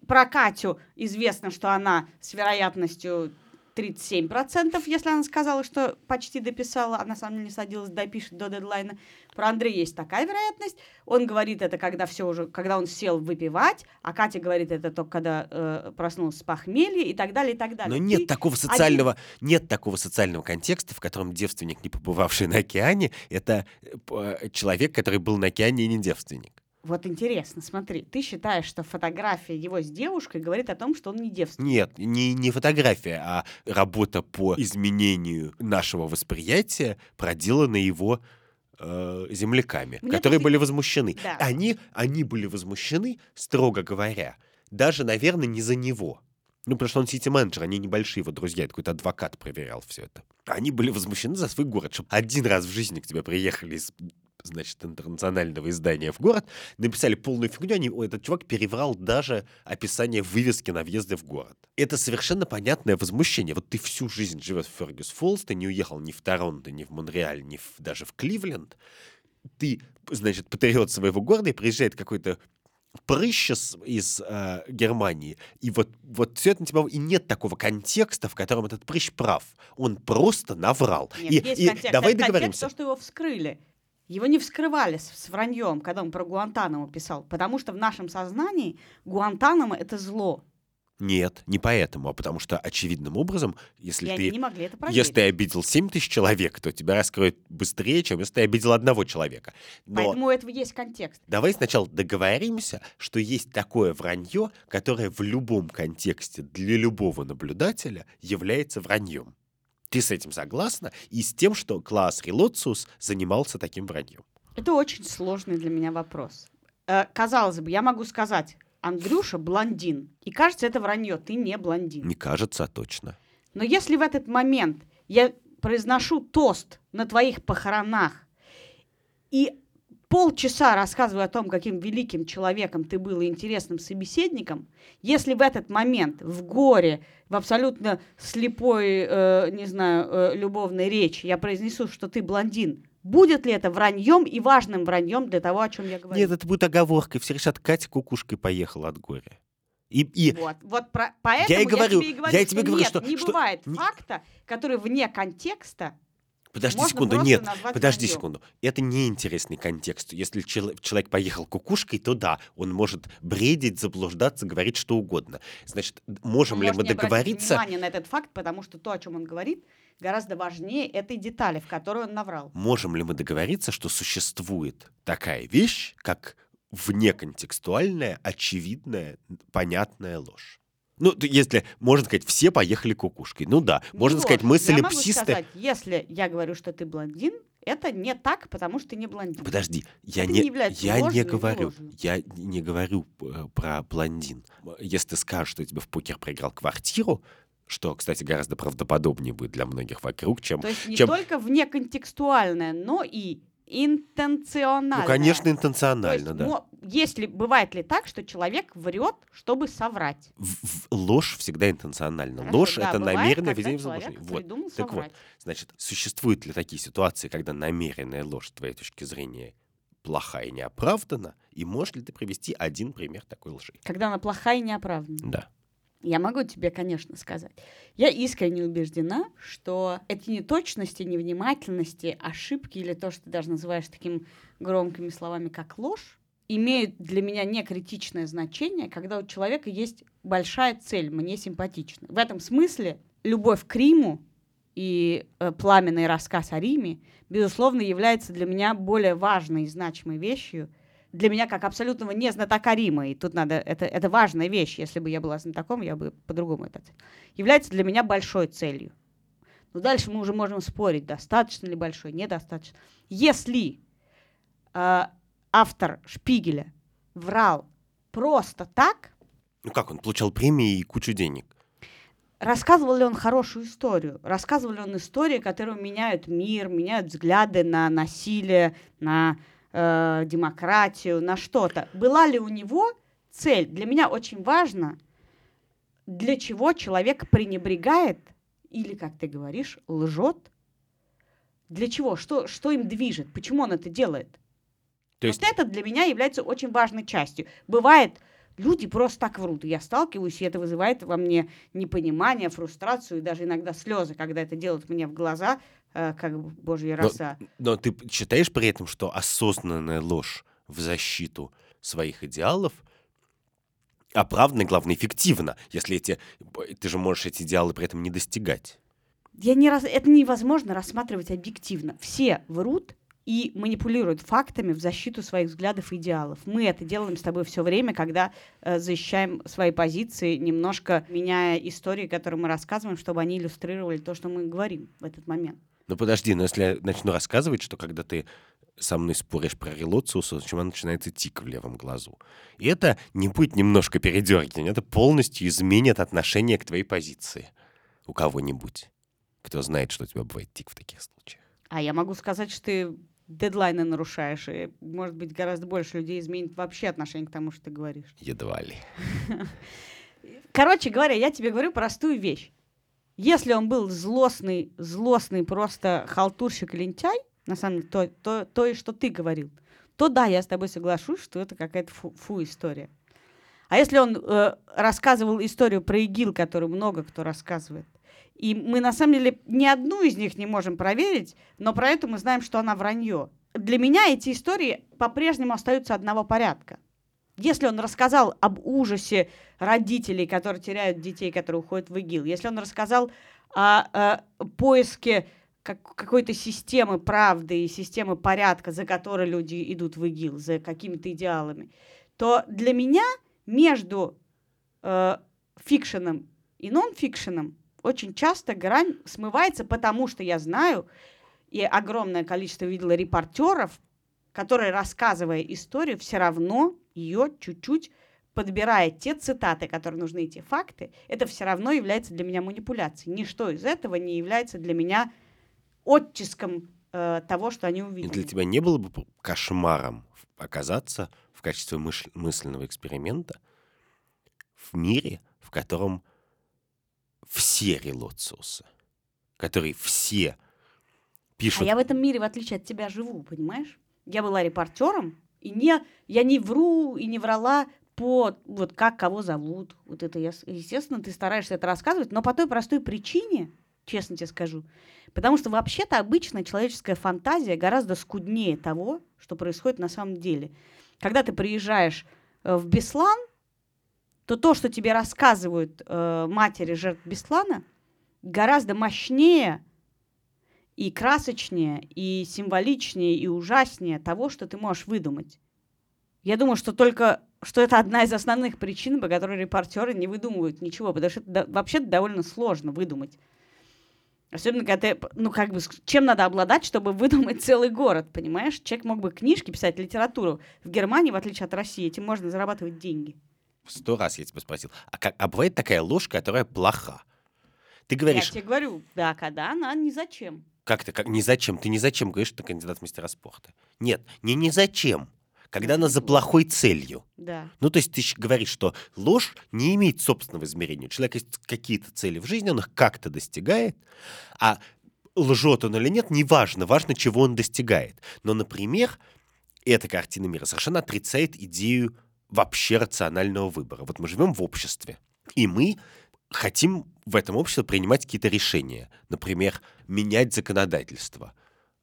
про Катю известно, что она с вероятностью 37%, если она сказала, что почти дописала, а на самом деле не садилась, допишет до дедлайна. Про Андрея есть такая вероятность. Он говорит это, когда все уже, когда он сел выпивать, а Катя говорит это только когда э, проснулся с похмелья и так далее, и так далее. Но нет Ты такого социального, один... нет такого социального контекста, в котором девственник, не побывавший на океане, это э, человек, который был на океане и не девственник. Вот интересно, смотри, ты считаешь, что фотография его с девушкой говорит о том, что он не девственник? Нет, не, не фотография, а работа по изменению нашего восприятия проделана его э, земляками, Мне которые так... были возмущены. Да. Они, они были возмущены, строго говоря, даже, наверное, не за него. Ну, потому что он сити-менеджер, они небольшие его друзья, какой-то адвокат проверял все это. Они были возмущены за свой город, чтобы один раз в жизни к тебе приехали из значит, интернационального издания в город, написали полную фигню, они, этот чувак переврал даже описание вывески на въезде в город. Это совершенно понятное возмущение. Вот ты всю жизнь живешь в Фергюс Фоллс, ты не уехал ни в Торонто, ни в Монреаль, ни в, даже в Кливленд. Ты, значит, патриот своего города, и приезжает какой-то прыщ из, из э, Германии, и вот, вот все это на тебя... И нет такого контекста, в котором этот прыщ прав. Он просто наврал. Нет, и, есть и контекст. давай Это договоримся. Контекст, то, что его вскрыли. Его не вскрывали с, с враньем, когда он про Гуантанамо писал, потому что в нашем сознании Гуантанамо — это зло. Нет, не поэтому, а потому что очевидным образом, если И ты, не могли это проверить. если ты обидел 7 тысяч человек, то тебя раскроют быстрее, чем если ты обидел одного человека. Но Поэтому у этого есть контекст. давай сначала договоримся, что есть такое вранье, которое в любом контексте для любого наблюдателя является враньем. Ты с этим согласна? И с тем, что класс Релоциус занимался таким враньем. Это очень сложный для меня вопрос. Э, казалось бы, я могу сказать, Андрюша блондин. И кажется, это вранье, ты не блондин. Не кажется, а точно. Но если в этот момент я произношу тост на твоих похоронах и полчаса рассказываю о том, каким великим человеком ты был и интересным собеседником, если в этот момент в горе, в абсолютно слепой, э, не знаю, э, любовной речи я произнесу, что ты блондин, будет ли это враньем и важным враньем для того, о чем я говорю? Нет, это будет оговоркой. Все решат, Катя кукушкой поехала от горя. И, и... Вот, вот про, поэтому я, и говорю, тебе и говорю, я что тебе говорю, нет, что, не что... бывает факта, который вне контекста Подожди Можно секунду, нет, подожди враньем. секунду. Это неинтересный контекст. Если чел- человек поехал кукушкой, то да, он может бредить, заблуждаться, говорить что угодно. Значит, можем Он ли мы договориться? внимание на этот факт, потому что то, о чем он говорит, гораздо важнее этой детали, в которой он наврал. Можем ли мы договориться, что существует такая вещь, как внеконтекстуальная, очевидная, понятная ложь? Ну, если, можно сказать, все поехали кукушкой. Ну да, Не можно ложь. сказать, мы Я могу солипсисты. сказать, если я говорю, что ты блондин, это не так, потому что ты не блондин. Подожди, я Это не, не я не говорю, ложью. я не говорю про блондин. Если ты скажешь, что тебе в покер проиграл квартиру, что, кстати, гораздо правдоподобнее будет для многих вокруг, чем... То есть не чем... только внеконтекстуальное, но и интенциональное. Ну, конечно, интенционально, есть, да. мо- есть ли, бывает ли так, что человек врет, чтобы соврать? В- в- ложь всегда интенциональна. Хорошо, ложь да, это намеренное введение в заблуждение. Вот. придумал Так вот, соврать. значит, существуют ли такие ситуации, когда намеренная ложь, с твоей точки зрения, плохая и неоправдана? И можешь ли ты привести один пример такой лжи? Когда она плохая и неоправданная. Да. Я могу тебе, конечно, сказать. Я искренне убеждена, что эти неточности, невнимательности, ошибки или то, что ты даже называешь таким громкими словами, как ложь, имеют для меня не критичное значение, когда у человека есть большая цель, мне симпатична. В этом смысле любовь к Риму и э, пламенный рассказ о Риме, безусловно, является для меня более важной и значимой вещью, для меня как абсолютного не знатока Рима, и тут надо, это, это важная вещь, если бы я была знатоком, я бы по-другому это является для меня большой целью. Но дальше мы уже можем спорить, достаточно ли большой, недостаточно. Если э, автор Шпигеля врал просто так, Ну как, он получал премии и кучу денег. рассказывал ли он хорошую историю? Рассказывал ли он истории, которые меняют мир, меняют взгляды на насилие, на э, демократию, на что-то? Была ли у него цель? Для меня очень важно, для чего человек пренебрегает или, как ты говоришь, лжет. Для чего? Что, что им движет? Почему он это делает? То есть, Вот это для меня является очень важной частью. Бывает, люди просто так врут. Я сталкиваюсь, и это вызывает во мне непонимание, фрустрацию и даже иногда слезы, когда это делают мне в глаза, как бы божья Но- роса. но ты считаешь при этом, что осознанная ложь в защиту своих идеалов оправдана, главное, эффективна, если эти... Ты же можешь эти идеалы при этом не достигать. Я не раз... Это невозможно рассматривать объективно. Все врут и манипулируют фактами в защиту своих взглядов и идеалов. Мы это делаем с тобой все время, когда э, защищаем свои позиции, немножко меняя истории, которые мы рассказываем, чтобы они иллюстрировали то, что мы говорим в этот момент. Ну подожди, но если я начну рассказывать, что когда ты со мной споришь про релоциуса, у тебя начинается тик в левом глазу. И это не будет немножко передергивание, это полностью изменит отношение к твоей позиции у кого-нибудь, кто знает, что у тебя бывает тик в таких случаях. А я могу сказать, что ты дедлайны нарушаешь, и, может быть, гораздо больше людей изменит вообще отношение к тому, что ты говоришь. Едва ли. *laughs* Короче говоря, я тебе говорю простую вещь. Если он был злостный, злостный просто халтурщик лентяй, на самом деле, то, то, то и что ты говорил, то да, я с тобой соглашусь, что это какая-то фу, фу история. А если он э, рассказывал историю про ИГИЛ, которую много кто рассказывает, и мы на самом деле ни одну из них не можем проверить, но про это мы знаем, что она вранье. Для меня эти истории по-прежнему остаются одного порядка. Если он рассказал об ужасе родителей, которые теряют детей, которые уходят в ИГИЛ, если он рассказал о, э, поиске как- какой-то системы правды и системы порядка, за которой люди идут в ИГИЛ, за какими-то идеалами, то для меня между э, фикшеном и нон-фикшеном очень часто грань смывается, потому что я знаю, и огромное количество видела репортеров, которые, рассказывая историю, все равно ее чуть-чуть подбирая те цитаты, которые нужны, те факты, это все равно является для меня манипуляцией. Ничто из этого не является для меня оттиском э, того, что они И увидели. для тебя не было бы кошмаром оказаться в качестве мыш- мысленного эксперимента в мире, в котором все релоциусы, которые все пишут... А я в этом мире, в отличие от тебя, живу, понимаешь? Я была репортером, и не, я не вру и не врала по вот как кого зовут. Вот это я, естественно, ты стараешься это рассказывать, но по той простой причине, честно тебе скажу, потому что вообще-то обычно человеческая фантазия гораздо скуднее того, что происходит на самом деле. Когда ты приезжаешь э, в Беслан, то то, что тебе рассказывают э, матери жертв Беслана, гораздо мощнее и красочнее, и символичнее, и ужаснее того, что ты можешь выдумать. Я думаю, что только что это одна из основных причин, по которой репортеры не выдумывают ничего, потому что это вообще довольно сложно выдумать. Особенно, когда ты, ну, как бы, чем надо обладать, чтобы выдумать *laughs* целый город, понимаешь? Человек мог бы книжки писать, литературу. В Германии, в отличие от России, этим можно зарабатывать деньги. Сто раз я тебя спросил. А, как, а бывает такая ложь, которая плоха? Ты говоришь, Я тебе говорю, да, когда она ни зачем. Как ты, как, не зачем, ты не зачем говоришь, что ты кандидат в мастера спорта. Нет, не не зачем. Когда она за плохой целью. Да. Ну, то есть ты говоришь, что ложь не имеет собственного измерения. У человека есть какие-то цели в жизни, он их как-то достигает, а лжет он или нет, неважно, важно, чего он достигает. Но, например, эта картина мира совершенно отрицает идею вообще рационального выбора. Вот мы живем в обществе, и мы хотим в этом обществе принимать какие-то решения. Например, менять законодательство.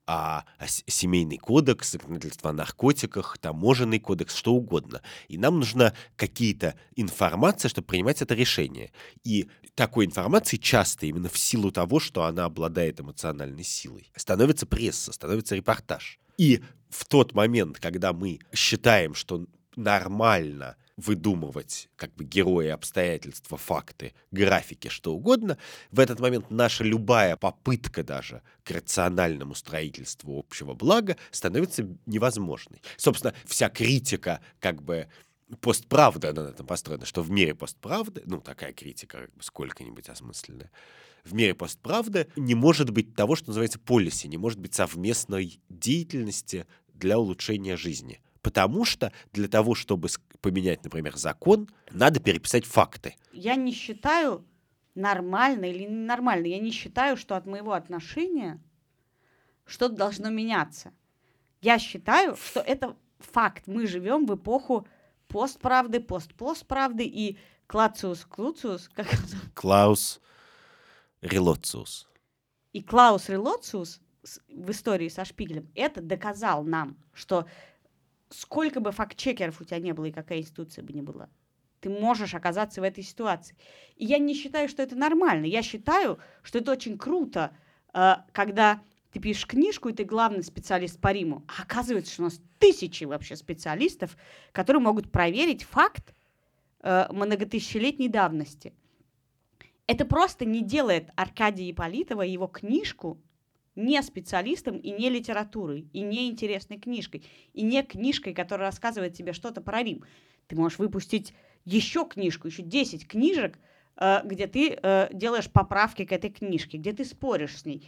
А, а семейный кодекс, законодательство о наркотиках, таможенный кодекс, что угодно. И нам нужна какие-то информация, чтобы принимать это решение. И такой информации часто, именно в силу того, что она обладает эмоциональной силой, становится пресса, становится репортаж. И в тот момент, когда мы считаем, что нормально выдумывать как бы герои, обстоятельства, факты, графики, что угодно, в этот момент наша любая попытка даже к рациональному строительству общего блага становится невозможной. Собственно, вся критика как бы постправда, она на этом построена, что в мире постправды, ну, такая критика как бы сколько-нибудь осмысленная, в мире постправды не может быть того, что называется полиси, не может быть совместной деятельности для улучшения жизни. Потому что для того, чтобы поменять, например, закон, надо переписать факты. Я не считаю нормально или ненормально. Я не считаю, что от моего отношения что-то должно меняться. Я считаю, что это факт. Мы живем в эпоху постправды, постпостправды и клациус клуциус, как это? Клаус Релоциус. и Клаус Релоциус в истории со Шпигелем это доказал нам, что сколько бы факт-чекеров у тебя не было и какая институция бы ни была, ты можешь оказаться в этой ситуации. И я не считаю, что это нормально. Я считаю, что это очень круто, э, когда ты пишешь книжку, и ты главный специалист по Риму. А оказывается, что у нас тысячи вообще специалистов, которые могут проверить факт э, многотысячелетней давности. Это просто не делает Аркадия Ипполитова и его книжку не специалистом и не литературой, и не интересной книжкой, и не книжкой, которая рассказывает тебе что-то про Рим. Ты можешь выпустить еще книжку, еще 10 книжек, э, где ты э, делаешь поправки к этой книжке, где ты споришь с ней.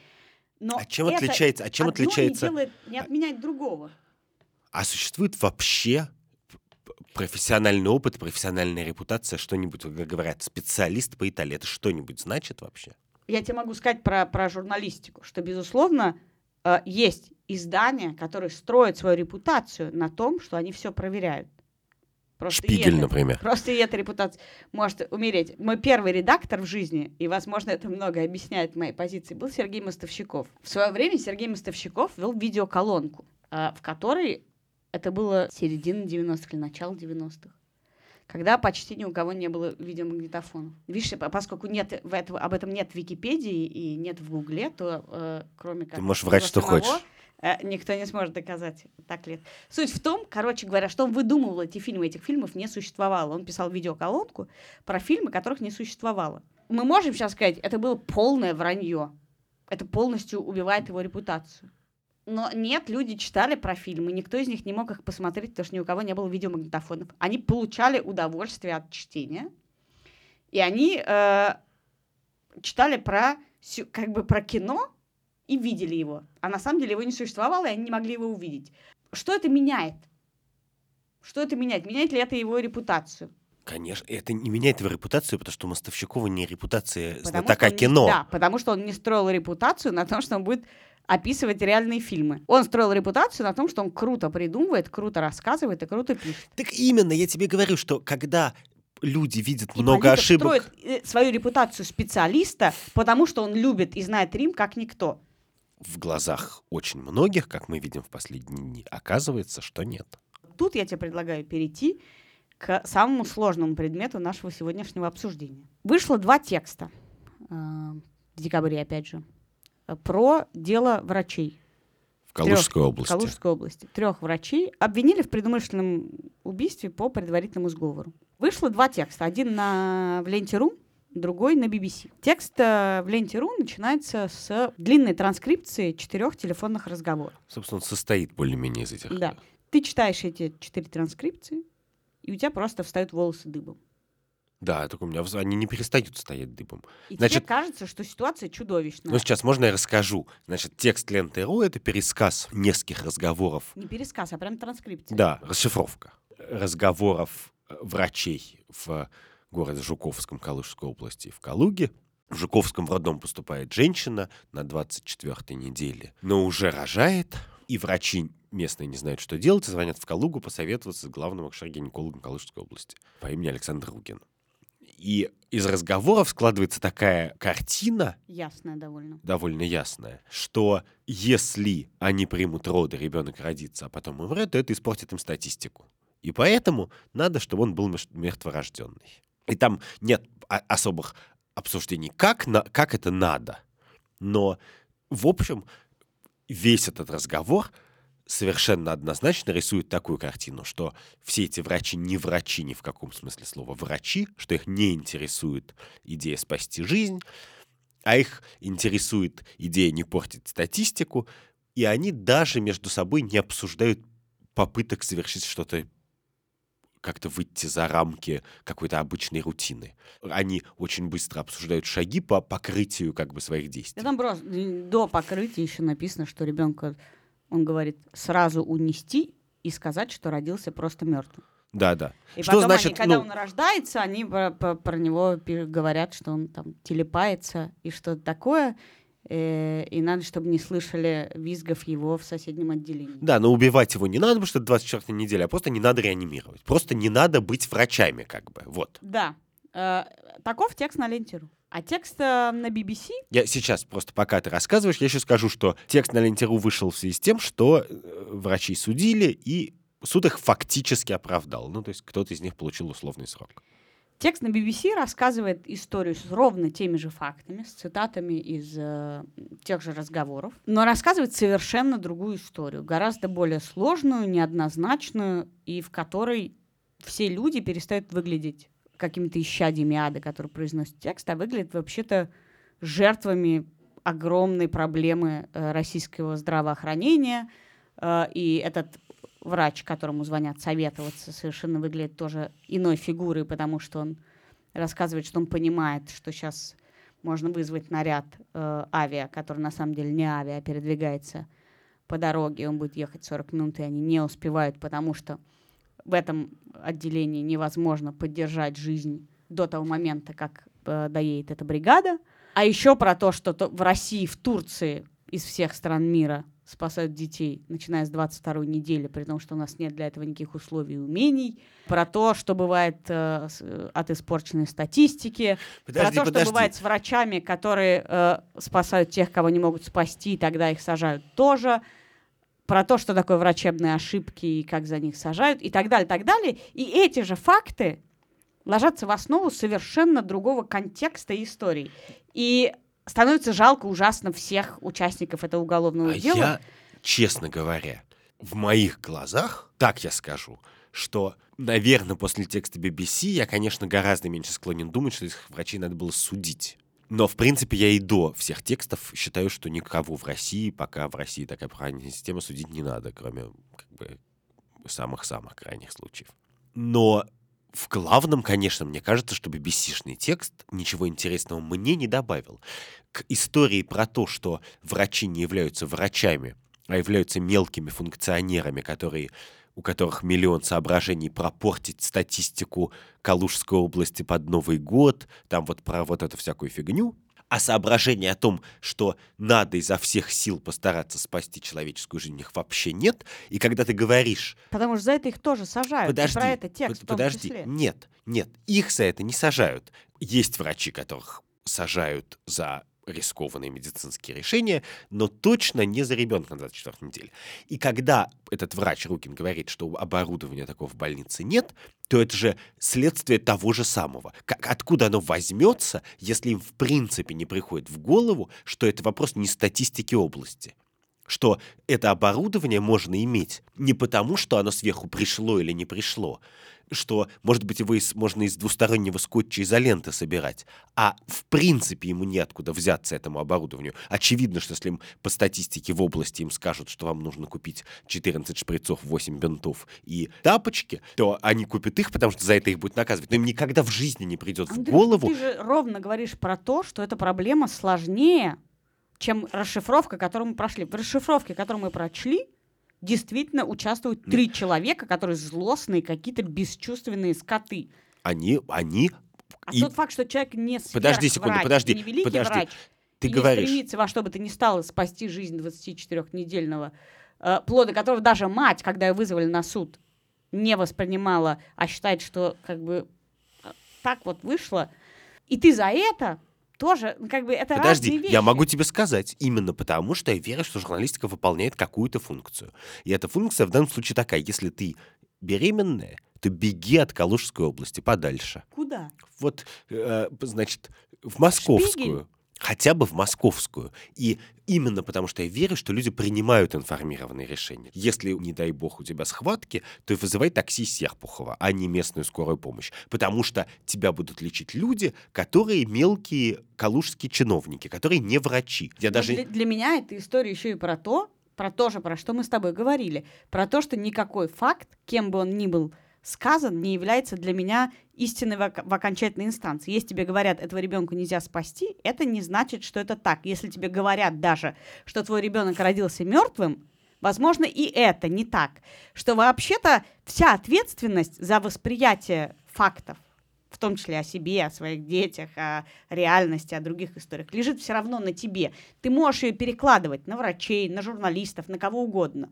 Но А чем это отличается? А чем одно отличается? Не, делает, не отменяет другого. А существует вообще профессиональный опыт, профессиональная репутация, что-нибудь, как говорят, специалист по Италии, это что-нибудь значит вообще? Я тебе могу сказать про, про журналистику, что, безусловно, э, есть издания, которые строят свою репутацию на том, что они все проверяют. Просто Шпигель, это- например. Просто и эта репутация может умереть. Мой первый редактор в жизни, и, возможно, это многое объясняет моей позиции, был Сергей Мостовщиков. В свое время Сергей Мостовщиков вел видеоколонку, э, в которой это было середина 90-х или начало 90-х когда почти ни у кого не было видеомагнитофонов. Видишь, по- поскольку нет в этого, об этом нет в Википедии и нет в Гугле, то э, кроме как можешь врать, что самого, хочешь. э, никто не сможет доказать, так ли. Суть в том, короче говоря, что он выдумывал эти фильмы, этих фильмов не существовало. Он писал видеоколонку про фильмы, которых не существовало. Мы можем сейчас сказать, это было полное вранье. Это полностью убивает его репутацию. Но нет, люди читали про фильмы, никто из них не мог их посмотреть, потому что ни у кого не было видеомагнитофонов. Они получали удовольствие от чтения, и они э, читали про, как бы про кино и видели его. А на самом деле его не существовало, и они не могли его увидеть. Что это меняет? Что это меняет? Меняет ли это его репутацию? Конечно, это не меняет его репутацию, потому что у Мостовщикова не репутация Потому знатока не- кино. Да, потому что он не строил репутацию на том, что он будет описывать реальные фильмы. Он строил репутацию на том, что он круто придумывает, круто рассказывает и круто пишет. Так именно, я тебе говорю, что когда люди видят И много ошибок, строит э, свою репутацию специалиста, потому что он любит и знает Рим как никто. в глазах очень многих, как мы видим в последние дни, оказывается, что нет. Тут я тебе предлагаю перейти к самому сложному предмету нашего сегодняшнего обсуждения. Вышло два текста э, в декабре, опять же, про дело врачей В Калужской в области. Калужской области. Трех врачей обвинили в предумышленном убийстве по предварительному сговору. Вышло два текста. Один на, в ленте.ру, другой на BBC. Текст э, в ленте.ру начинается с длинной транскрипции четырех телефонных разговоров. Собственно, он состоит более-менее из этих. Да. Ты читаешь эти четыре транскрипции, и у тебя просто встают волосы дыбом. Да, только у меня они не перестают стоять дыбом. И Значит- тебе кажется, что ситуация чудовищная. Ну, сейчас можно я расскажу. Значит, текст ленты РУ — это пересказ нескольких разговоров. Не пересказ, а прям транскрипция. Да, расшифровка. Разговоров э, врачей в городе Жуковском Калужской области в Калуге. В Жуковском в роддом поступает женщина на 24-й неделе, но уже рожает, и врачи местные не знают, что делать, и звонят в Калугу посоветоваться с главным акушер-гинекологом Калужской области по имени Александр Ругин. И из разговоров складывается такая картина, Ясная довольно. довольно ясная, что если они примут роды, ребенок родится, а потом умрет, то это испортит им статистику. И поэтому надо, чтобы он был мертворожденный. И там нет особых обсуждений, как, на, как это надо. Но, в общем, весь этот разговор совершенно однозначно рисует такую картину, что все эти врачи не врачи ни в каком смысле слова врачи, что их не интересует идея спасти жизнь, а их интересует идея не портить статистику, и они даже между собой не обсуждают попыток совершить что-то как-то выйти за рамки какой-то обычной рутины. Они очень быстро обсуждают шаги по покрытию как бы своих действий. Да там просто до покрытия еще написано, что ребенка, он говорит, сразу унести и сказать, что родился просто мертвым. Да, да. И Что потом значит, они, когда ну- он рождается, они про, про- про него говорят, что он там телепается и что-то такое. э, и надо, чтобы не слышали визгов его в соседнем отделении. Да, но убивать его не надо, потому что это 24 неделя, а просто не надо реанимировать. Просто не надо быть врачами, как бы. Вот. Да. Э, таков текст на ленте.ру. А текст э, на BBC Я сейчас просто, пока ты рассказываешь, я еще скажу, что текст на ленте.ру вышел в связи с тем, что э, врачи судили, и суд их фактически оправдал. Ну, то есть кто-то из них получил условный срок. Текст на BBC рассказывает историю с ровно теми же фактами, с цитатами из э, тех же разговоров, но рассказывает совершенно другую историю, гораздо более сложную, неоднозначную, и в которой все люди перестают выглядеть какими-то исчадьями ада, которые произносят текст, а выглядят вообще-то жертвами огромной проблемы э, российского здравоохранения. Э, и этот врач, которому звонят советоваться, совершенно выглядит тоже иной фигурой, потому что он рассказывает, что он понимает, что сейчас можно вызвать наряд э, авиа, который на самом деле не авиа, а передвигается по дороге, он будет ехать 40 минут, и они не успевают, потому что в этом отделении невозможно поддержать жизнь до того момента, как э, доедет эта бригада. А еще про то, что то- в России, в Турции, из всех стран мира спасают детей, начиная с 22 недели, при том, что у нас нет для этого никаких условий и умений. Про то, что бывает э, э, от испорченной статистики. Подожди, про то, подожди. что бывает с врачами, которые э, спасают тех, кого не могут спасти, и тогда их сажают тоже. Про то, что такое врачебные ошибки и как за них сажают, и так далее, так далее. И эти же факты ложатся в основу совершенно другого контекста и истории. И становится жалко ужасно всех участников этого уголовного А дела. я, честно говоря, в моих глазах, так я скажу, что, наверное, после текста BBC я, конечно, гораздо меньше склонен думать, что этих врачей надо было судить. Но, в принципе, я и до всех текстов считаю, что никого в России, пока в России такая правильная система, судить не надо, кроме как бы самых-самых крайних случаев. Но в главном, конечно, мне кажется, что BBC-шный текст ничего интересного мне не добавил. К истории про то, что врачи не являются врачами, а являются мелкими функционерами, которые, у которых миллион соображений пропортить статистику Калужской области под Новый год, там вот про вот эту всякую фигню, а соображения о том, что надо изо всех сил постараться спасти человеческую жизнь, у них вообще нет. И когда ты говоришь, Потому что за это их тоже сажают. Подожди, про это текст под- подожди. числе. Нет, нет, их за это не сажают. Есть врачи, которых сажают за рискованные медицинские решения, но точно не за ребенка на 24 неделе. И когда этот врач Рукин говорит, что оборудования такого в больнице нет, то это же следствие того же самого. Как, откуда оно возьмется, если им в принципе не приходит в голову, что это вопрос не статистики области? что это оборудование можно иметь не потому, что оно сверху пришло или не пришло. Что, может быть, его из, можно из двустороннего скотча изоленты собирать, а в принципе ему неоткуда взяться этому оборудованию. Очевидно, что если им по статистике в области им скажут, что вам нужно купить 14 шприцов, 8 бинтов и тапочки, то они купят их, потому что за это их будет наказывать. Но им никогда в жизни не придет Андрюш, в голову. Ты же ровно говоришь про то, что эта проблема сложнее, чем расшифровка, которую мы прошли. В расшифровке, которую мы прочли, действительно участвуют три человека, которые злостные, какие-то бесчувственные скоты. Они, они... А и- тот факт, что человек не Подожди секунду, подожди, не великий подожди. врач, Ты и говоришь... не стремится во что бы то ни стало спасти жизнь 24-недельного э, плода, которого даже мать, когда ее вызвали на суд, не воспринимала, а считает, что как бы э, так вот вышло. И ты за это тоже, ну, как бы это Подожди, разные вещи. я могу тебе сказать, именно потому, что я верю, что журналистика выполняет какую-то функцию. И эта функция в данном случае такая, если ты беременная, то беги от Калужской области подальше. Куда? Вот, э, значит, в московскую. Шпигель? Хотя бы в московскую. И именно потому, что я верю, что люди принимают информированные решения. Если, не дай бог, у тебя схватки, то и вызывай такси Серпухова, а не местную скорую помощь. Потому что тебя будут лечить люди, которые мелкие калужские чиновники, которые не врачи. Я Но даже... для, для меня эта история еще и про то, про то же, про что мы с тобой говорили, про то, что никакой факт, кем бы он ни был сказан, не является для меня истиной в, в окончательной инстанции. Если тебе говорят, этого ребенка нельзя спасти, это не значит, что это так. Если тебе говорят даже, что твой ребенок родился мертвым, возможно, и это не так. Что вообще-то вся ответственность за восприятие фактов, в том числе о себе, о своих детях, о реальности, о других историях, лежит все равно на тебе. Ты можешь ее перекладывать на врачей, на журналистов, на кого угодно.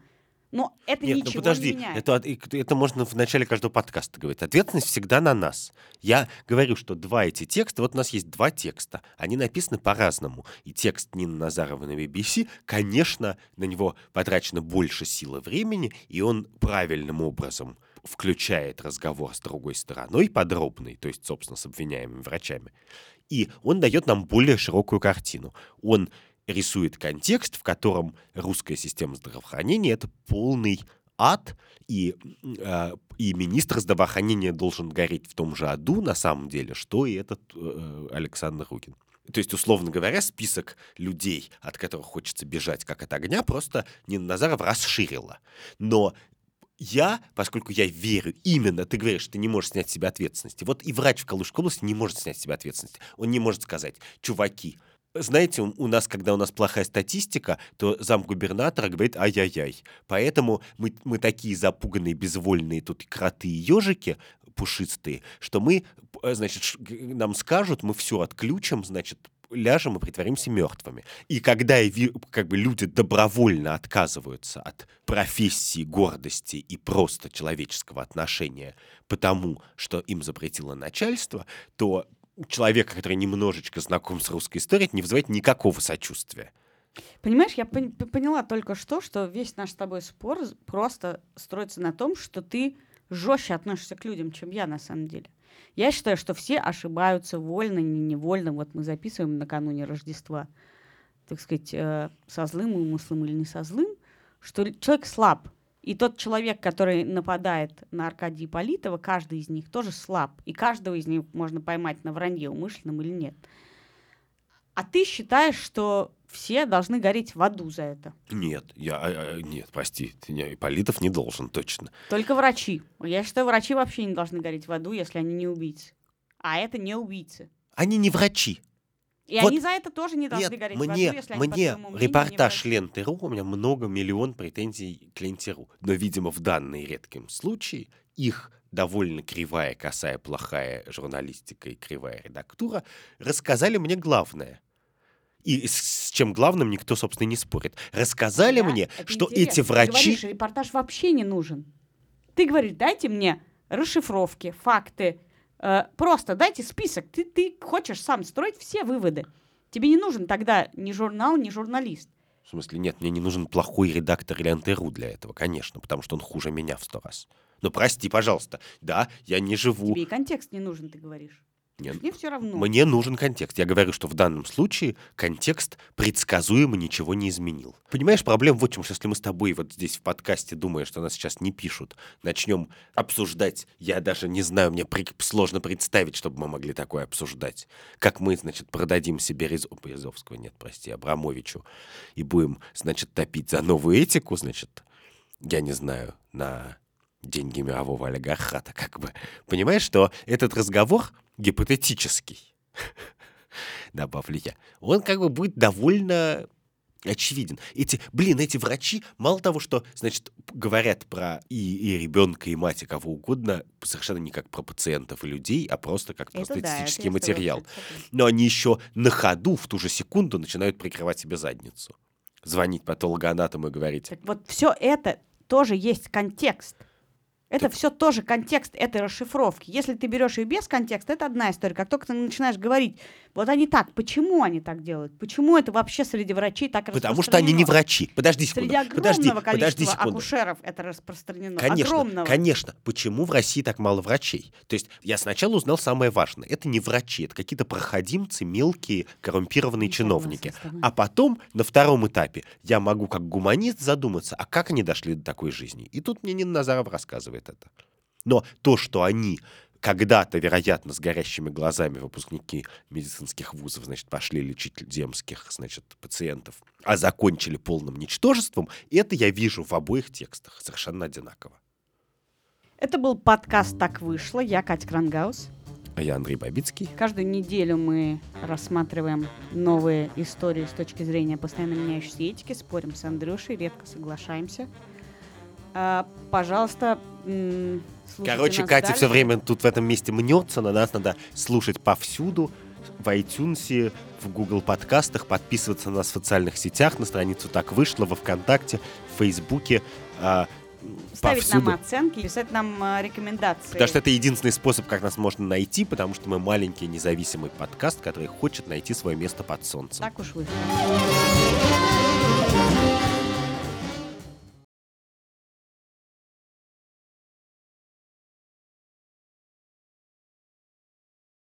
Но это Нет, ничего ну подожди, не меняет. это, это можно в начале каждого подкаста говорить. Ответственность всегда на нас. Я говорю, что два эти текста, вот у нас есть два текста, они написаны по-разному. И текст Нины Назаровой на BBC, конечно, на него потрачено больше силы времени, и он правильным образом включает разговор с другой стороной, подробный, то есть, собственно, с обвиняемыми врачами. И он дает нам более широкую картину. Он рисует контекст, в котором русская система здравоохранения — это полный ад, и, э, и министр здравоохранения должен гореть в том же аду, на самом деле, что и этот э, Александр Ругин. То есть, условно говоря, список людей, от которых хочется бежать как от огня, просто Нина Назаров расширила. Но я, поскольку я верю именно, ты говоришь, что ты не можешь снять с себя ответственности. Вот и врач в Калужской области не может снять с себя ответственности. Он не может сказать, чуваки, знаете, у нас, когда у нас плохая статистика, то замгубернатора говорит ай-яй-яй. Поэтому мы, мы такие запуганные, безвольные тут кроты и ежики пушистые, что мы, э, значит, нам скажут, мы все отключим, значит, ляжем и притворимся мертвыми. И когда как бы люди добровольно отказываются от профессии, гордости и просто человеческого отношения потому, что им запретило начальство, то человека, который немножечко знаком с русской историей, не вызывает никакого сочувствия. Понимаешь, я пон- поняла только что, что весь наш с тобой спор просто строится на том, что ты жестче относишься к людям, чем я на самом деле. Я считаю, что все ошибаются вольно, не невольно. Вот мы записываем накануне Рождества, так сказать, э, со злым умыслом или не со злым, что человек слаб. И тот человек, который нападает на Аркадия Политова, каждый из них тоже слаб. И каждого из них можно поймать на вранье, умышленном или нет. А ты считаешь, что все должны гореть в аду за это? Нет, я, а, а, нет, прости, Политов не должен, точно. Только врачи. Я считаю, врачи вообще не должны гореть в аду, если они не убийцы. А это не убийцы. Они не врачи. И Вот они за это тоже не должны Нет, гореть мне, в аду, если они, по мне не репортаж врачи. Ленты.ру, у меня много миллион претензий к Ленте.ру. Но, видимо, в данный редком случае их довольно кривая, косая, плохая журналистика и кривая редактура рассказали мне главное. И с, чем главным никто, собственно, не спорит. Рассказали Я- мне, что интересно. эти Ты врачи... говоришь, репортаж вообще не нужен. Ты говоришь, дайте мне расшифровки, факты. Э, просто дайте список. Ты, ты хочешь сам строить все выводы. Тебе не нужен тогда ни журнал, ни журналист. В смысле, нет, мне не нужен плохой редактор Ленты.ру для этого, конечно, потому что он хуже меня в сто раз. Ну, прости, пожалуйста. Да, я не живу... Тебе и контекст не нужен, ты говоришь. Нет. Мне все равно. Мне нужен контекст. Я говорю, что в данном случае контекст предсказуемо ничего не изменил. Понимаешь, проблема вот в чем, что если мы с тобой вот здесь в подкасте, думая, что нас сейчас не пишут, начнем обсуждать, я даже не знаю, мне при- сложно представить, чтобы мы могли такое обсуждать. Как мы, значит, продадим себе Рез... Березовского, нет, прости, Абрамовичу, и будем, значит, топить за новую этику, значит, я не знаю, на деньги мирового олигархата, как бы. Понимаешь, что этот разговор гипотетический, *laughs* добавлю я, он как бы будет довольно очевиден. Эти, блин, эти врачи, мало того, что, значит, говорят про и, и ребенка, и мать, и кого угодно, совершенно не как про пациентов и людей, а просто как Это просто да, статистический материал. Но они еще на ходу в ту же секунду начинают прикрывать себе задницу. Звонить патологоанатому и говорить, Так вот, все это тоже есть контекст. Это все тоже контекст этой расшифровки. Если ты берешь ее без контекста, это одна история. Как только ты начинаешь говорить, вот они так, почему они так делают? Почему это вообще среди врачей так потому что они не распространено? врачи. Подожди секунду. Среди подожди, огромного подожди количества секунду. акушеров это распространено. Конечно, огромного. конечно. Почему в России так мало врачей? То есть я сначала узнал самое важное. Это не врачи, это какие-то проходимцы, мелкие, коррумпированные Не чиновники. А потом, на втором этапе, я могу как гуманист задуматься, а как они дошли до такой жизни? И тут мне Нина Назаров рассказывает это. Но то, что они когда-то, вероятно, с горящими глазами выпускники медицинских вузов, значит, пошли лечить земских, значит, пациентов, а закончили полным ничтожеством, это я вижу в обоих текстах совершенно одинаково. Это был подкаст «Так вышло». Я Катя Крангаус. А я Андрей Бабицкий. Каждую неделю мы рассматриваем новые истории с точки зрения постоянно меняющейся этики, спорим с Андрюшей, редко соглашаемся. А, пожалуйста, Короче, Катя все время тут в этом месте мнется, на нас надо слушать повсюду, в iTunes, в Google подкастах, подписываться на нас в социальных сетях, на страницу «Так вышло», во ВКонтакте, в Фейсбуке, а, Ставить повсюду. нам оценки, писать нам а, рекомендации. Потому что это единственный способ, как нас можно найти, потому что мы маленький независимый подкаст, который хочет найти свое место под солнцем. Так уж вышло.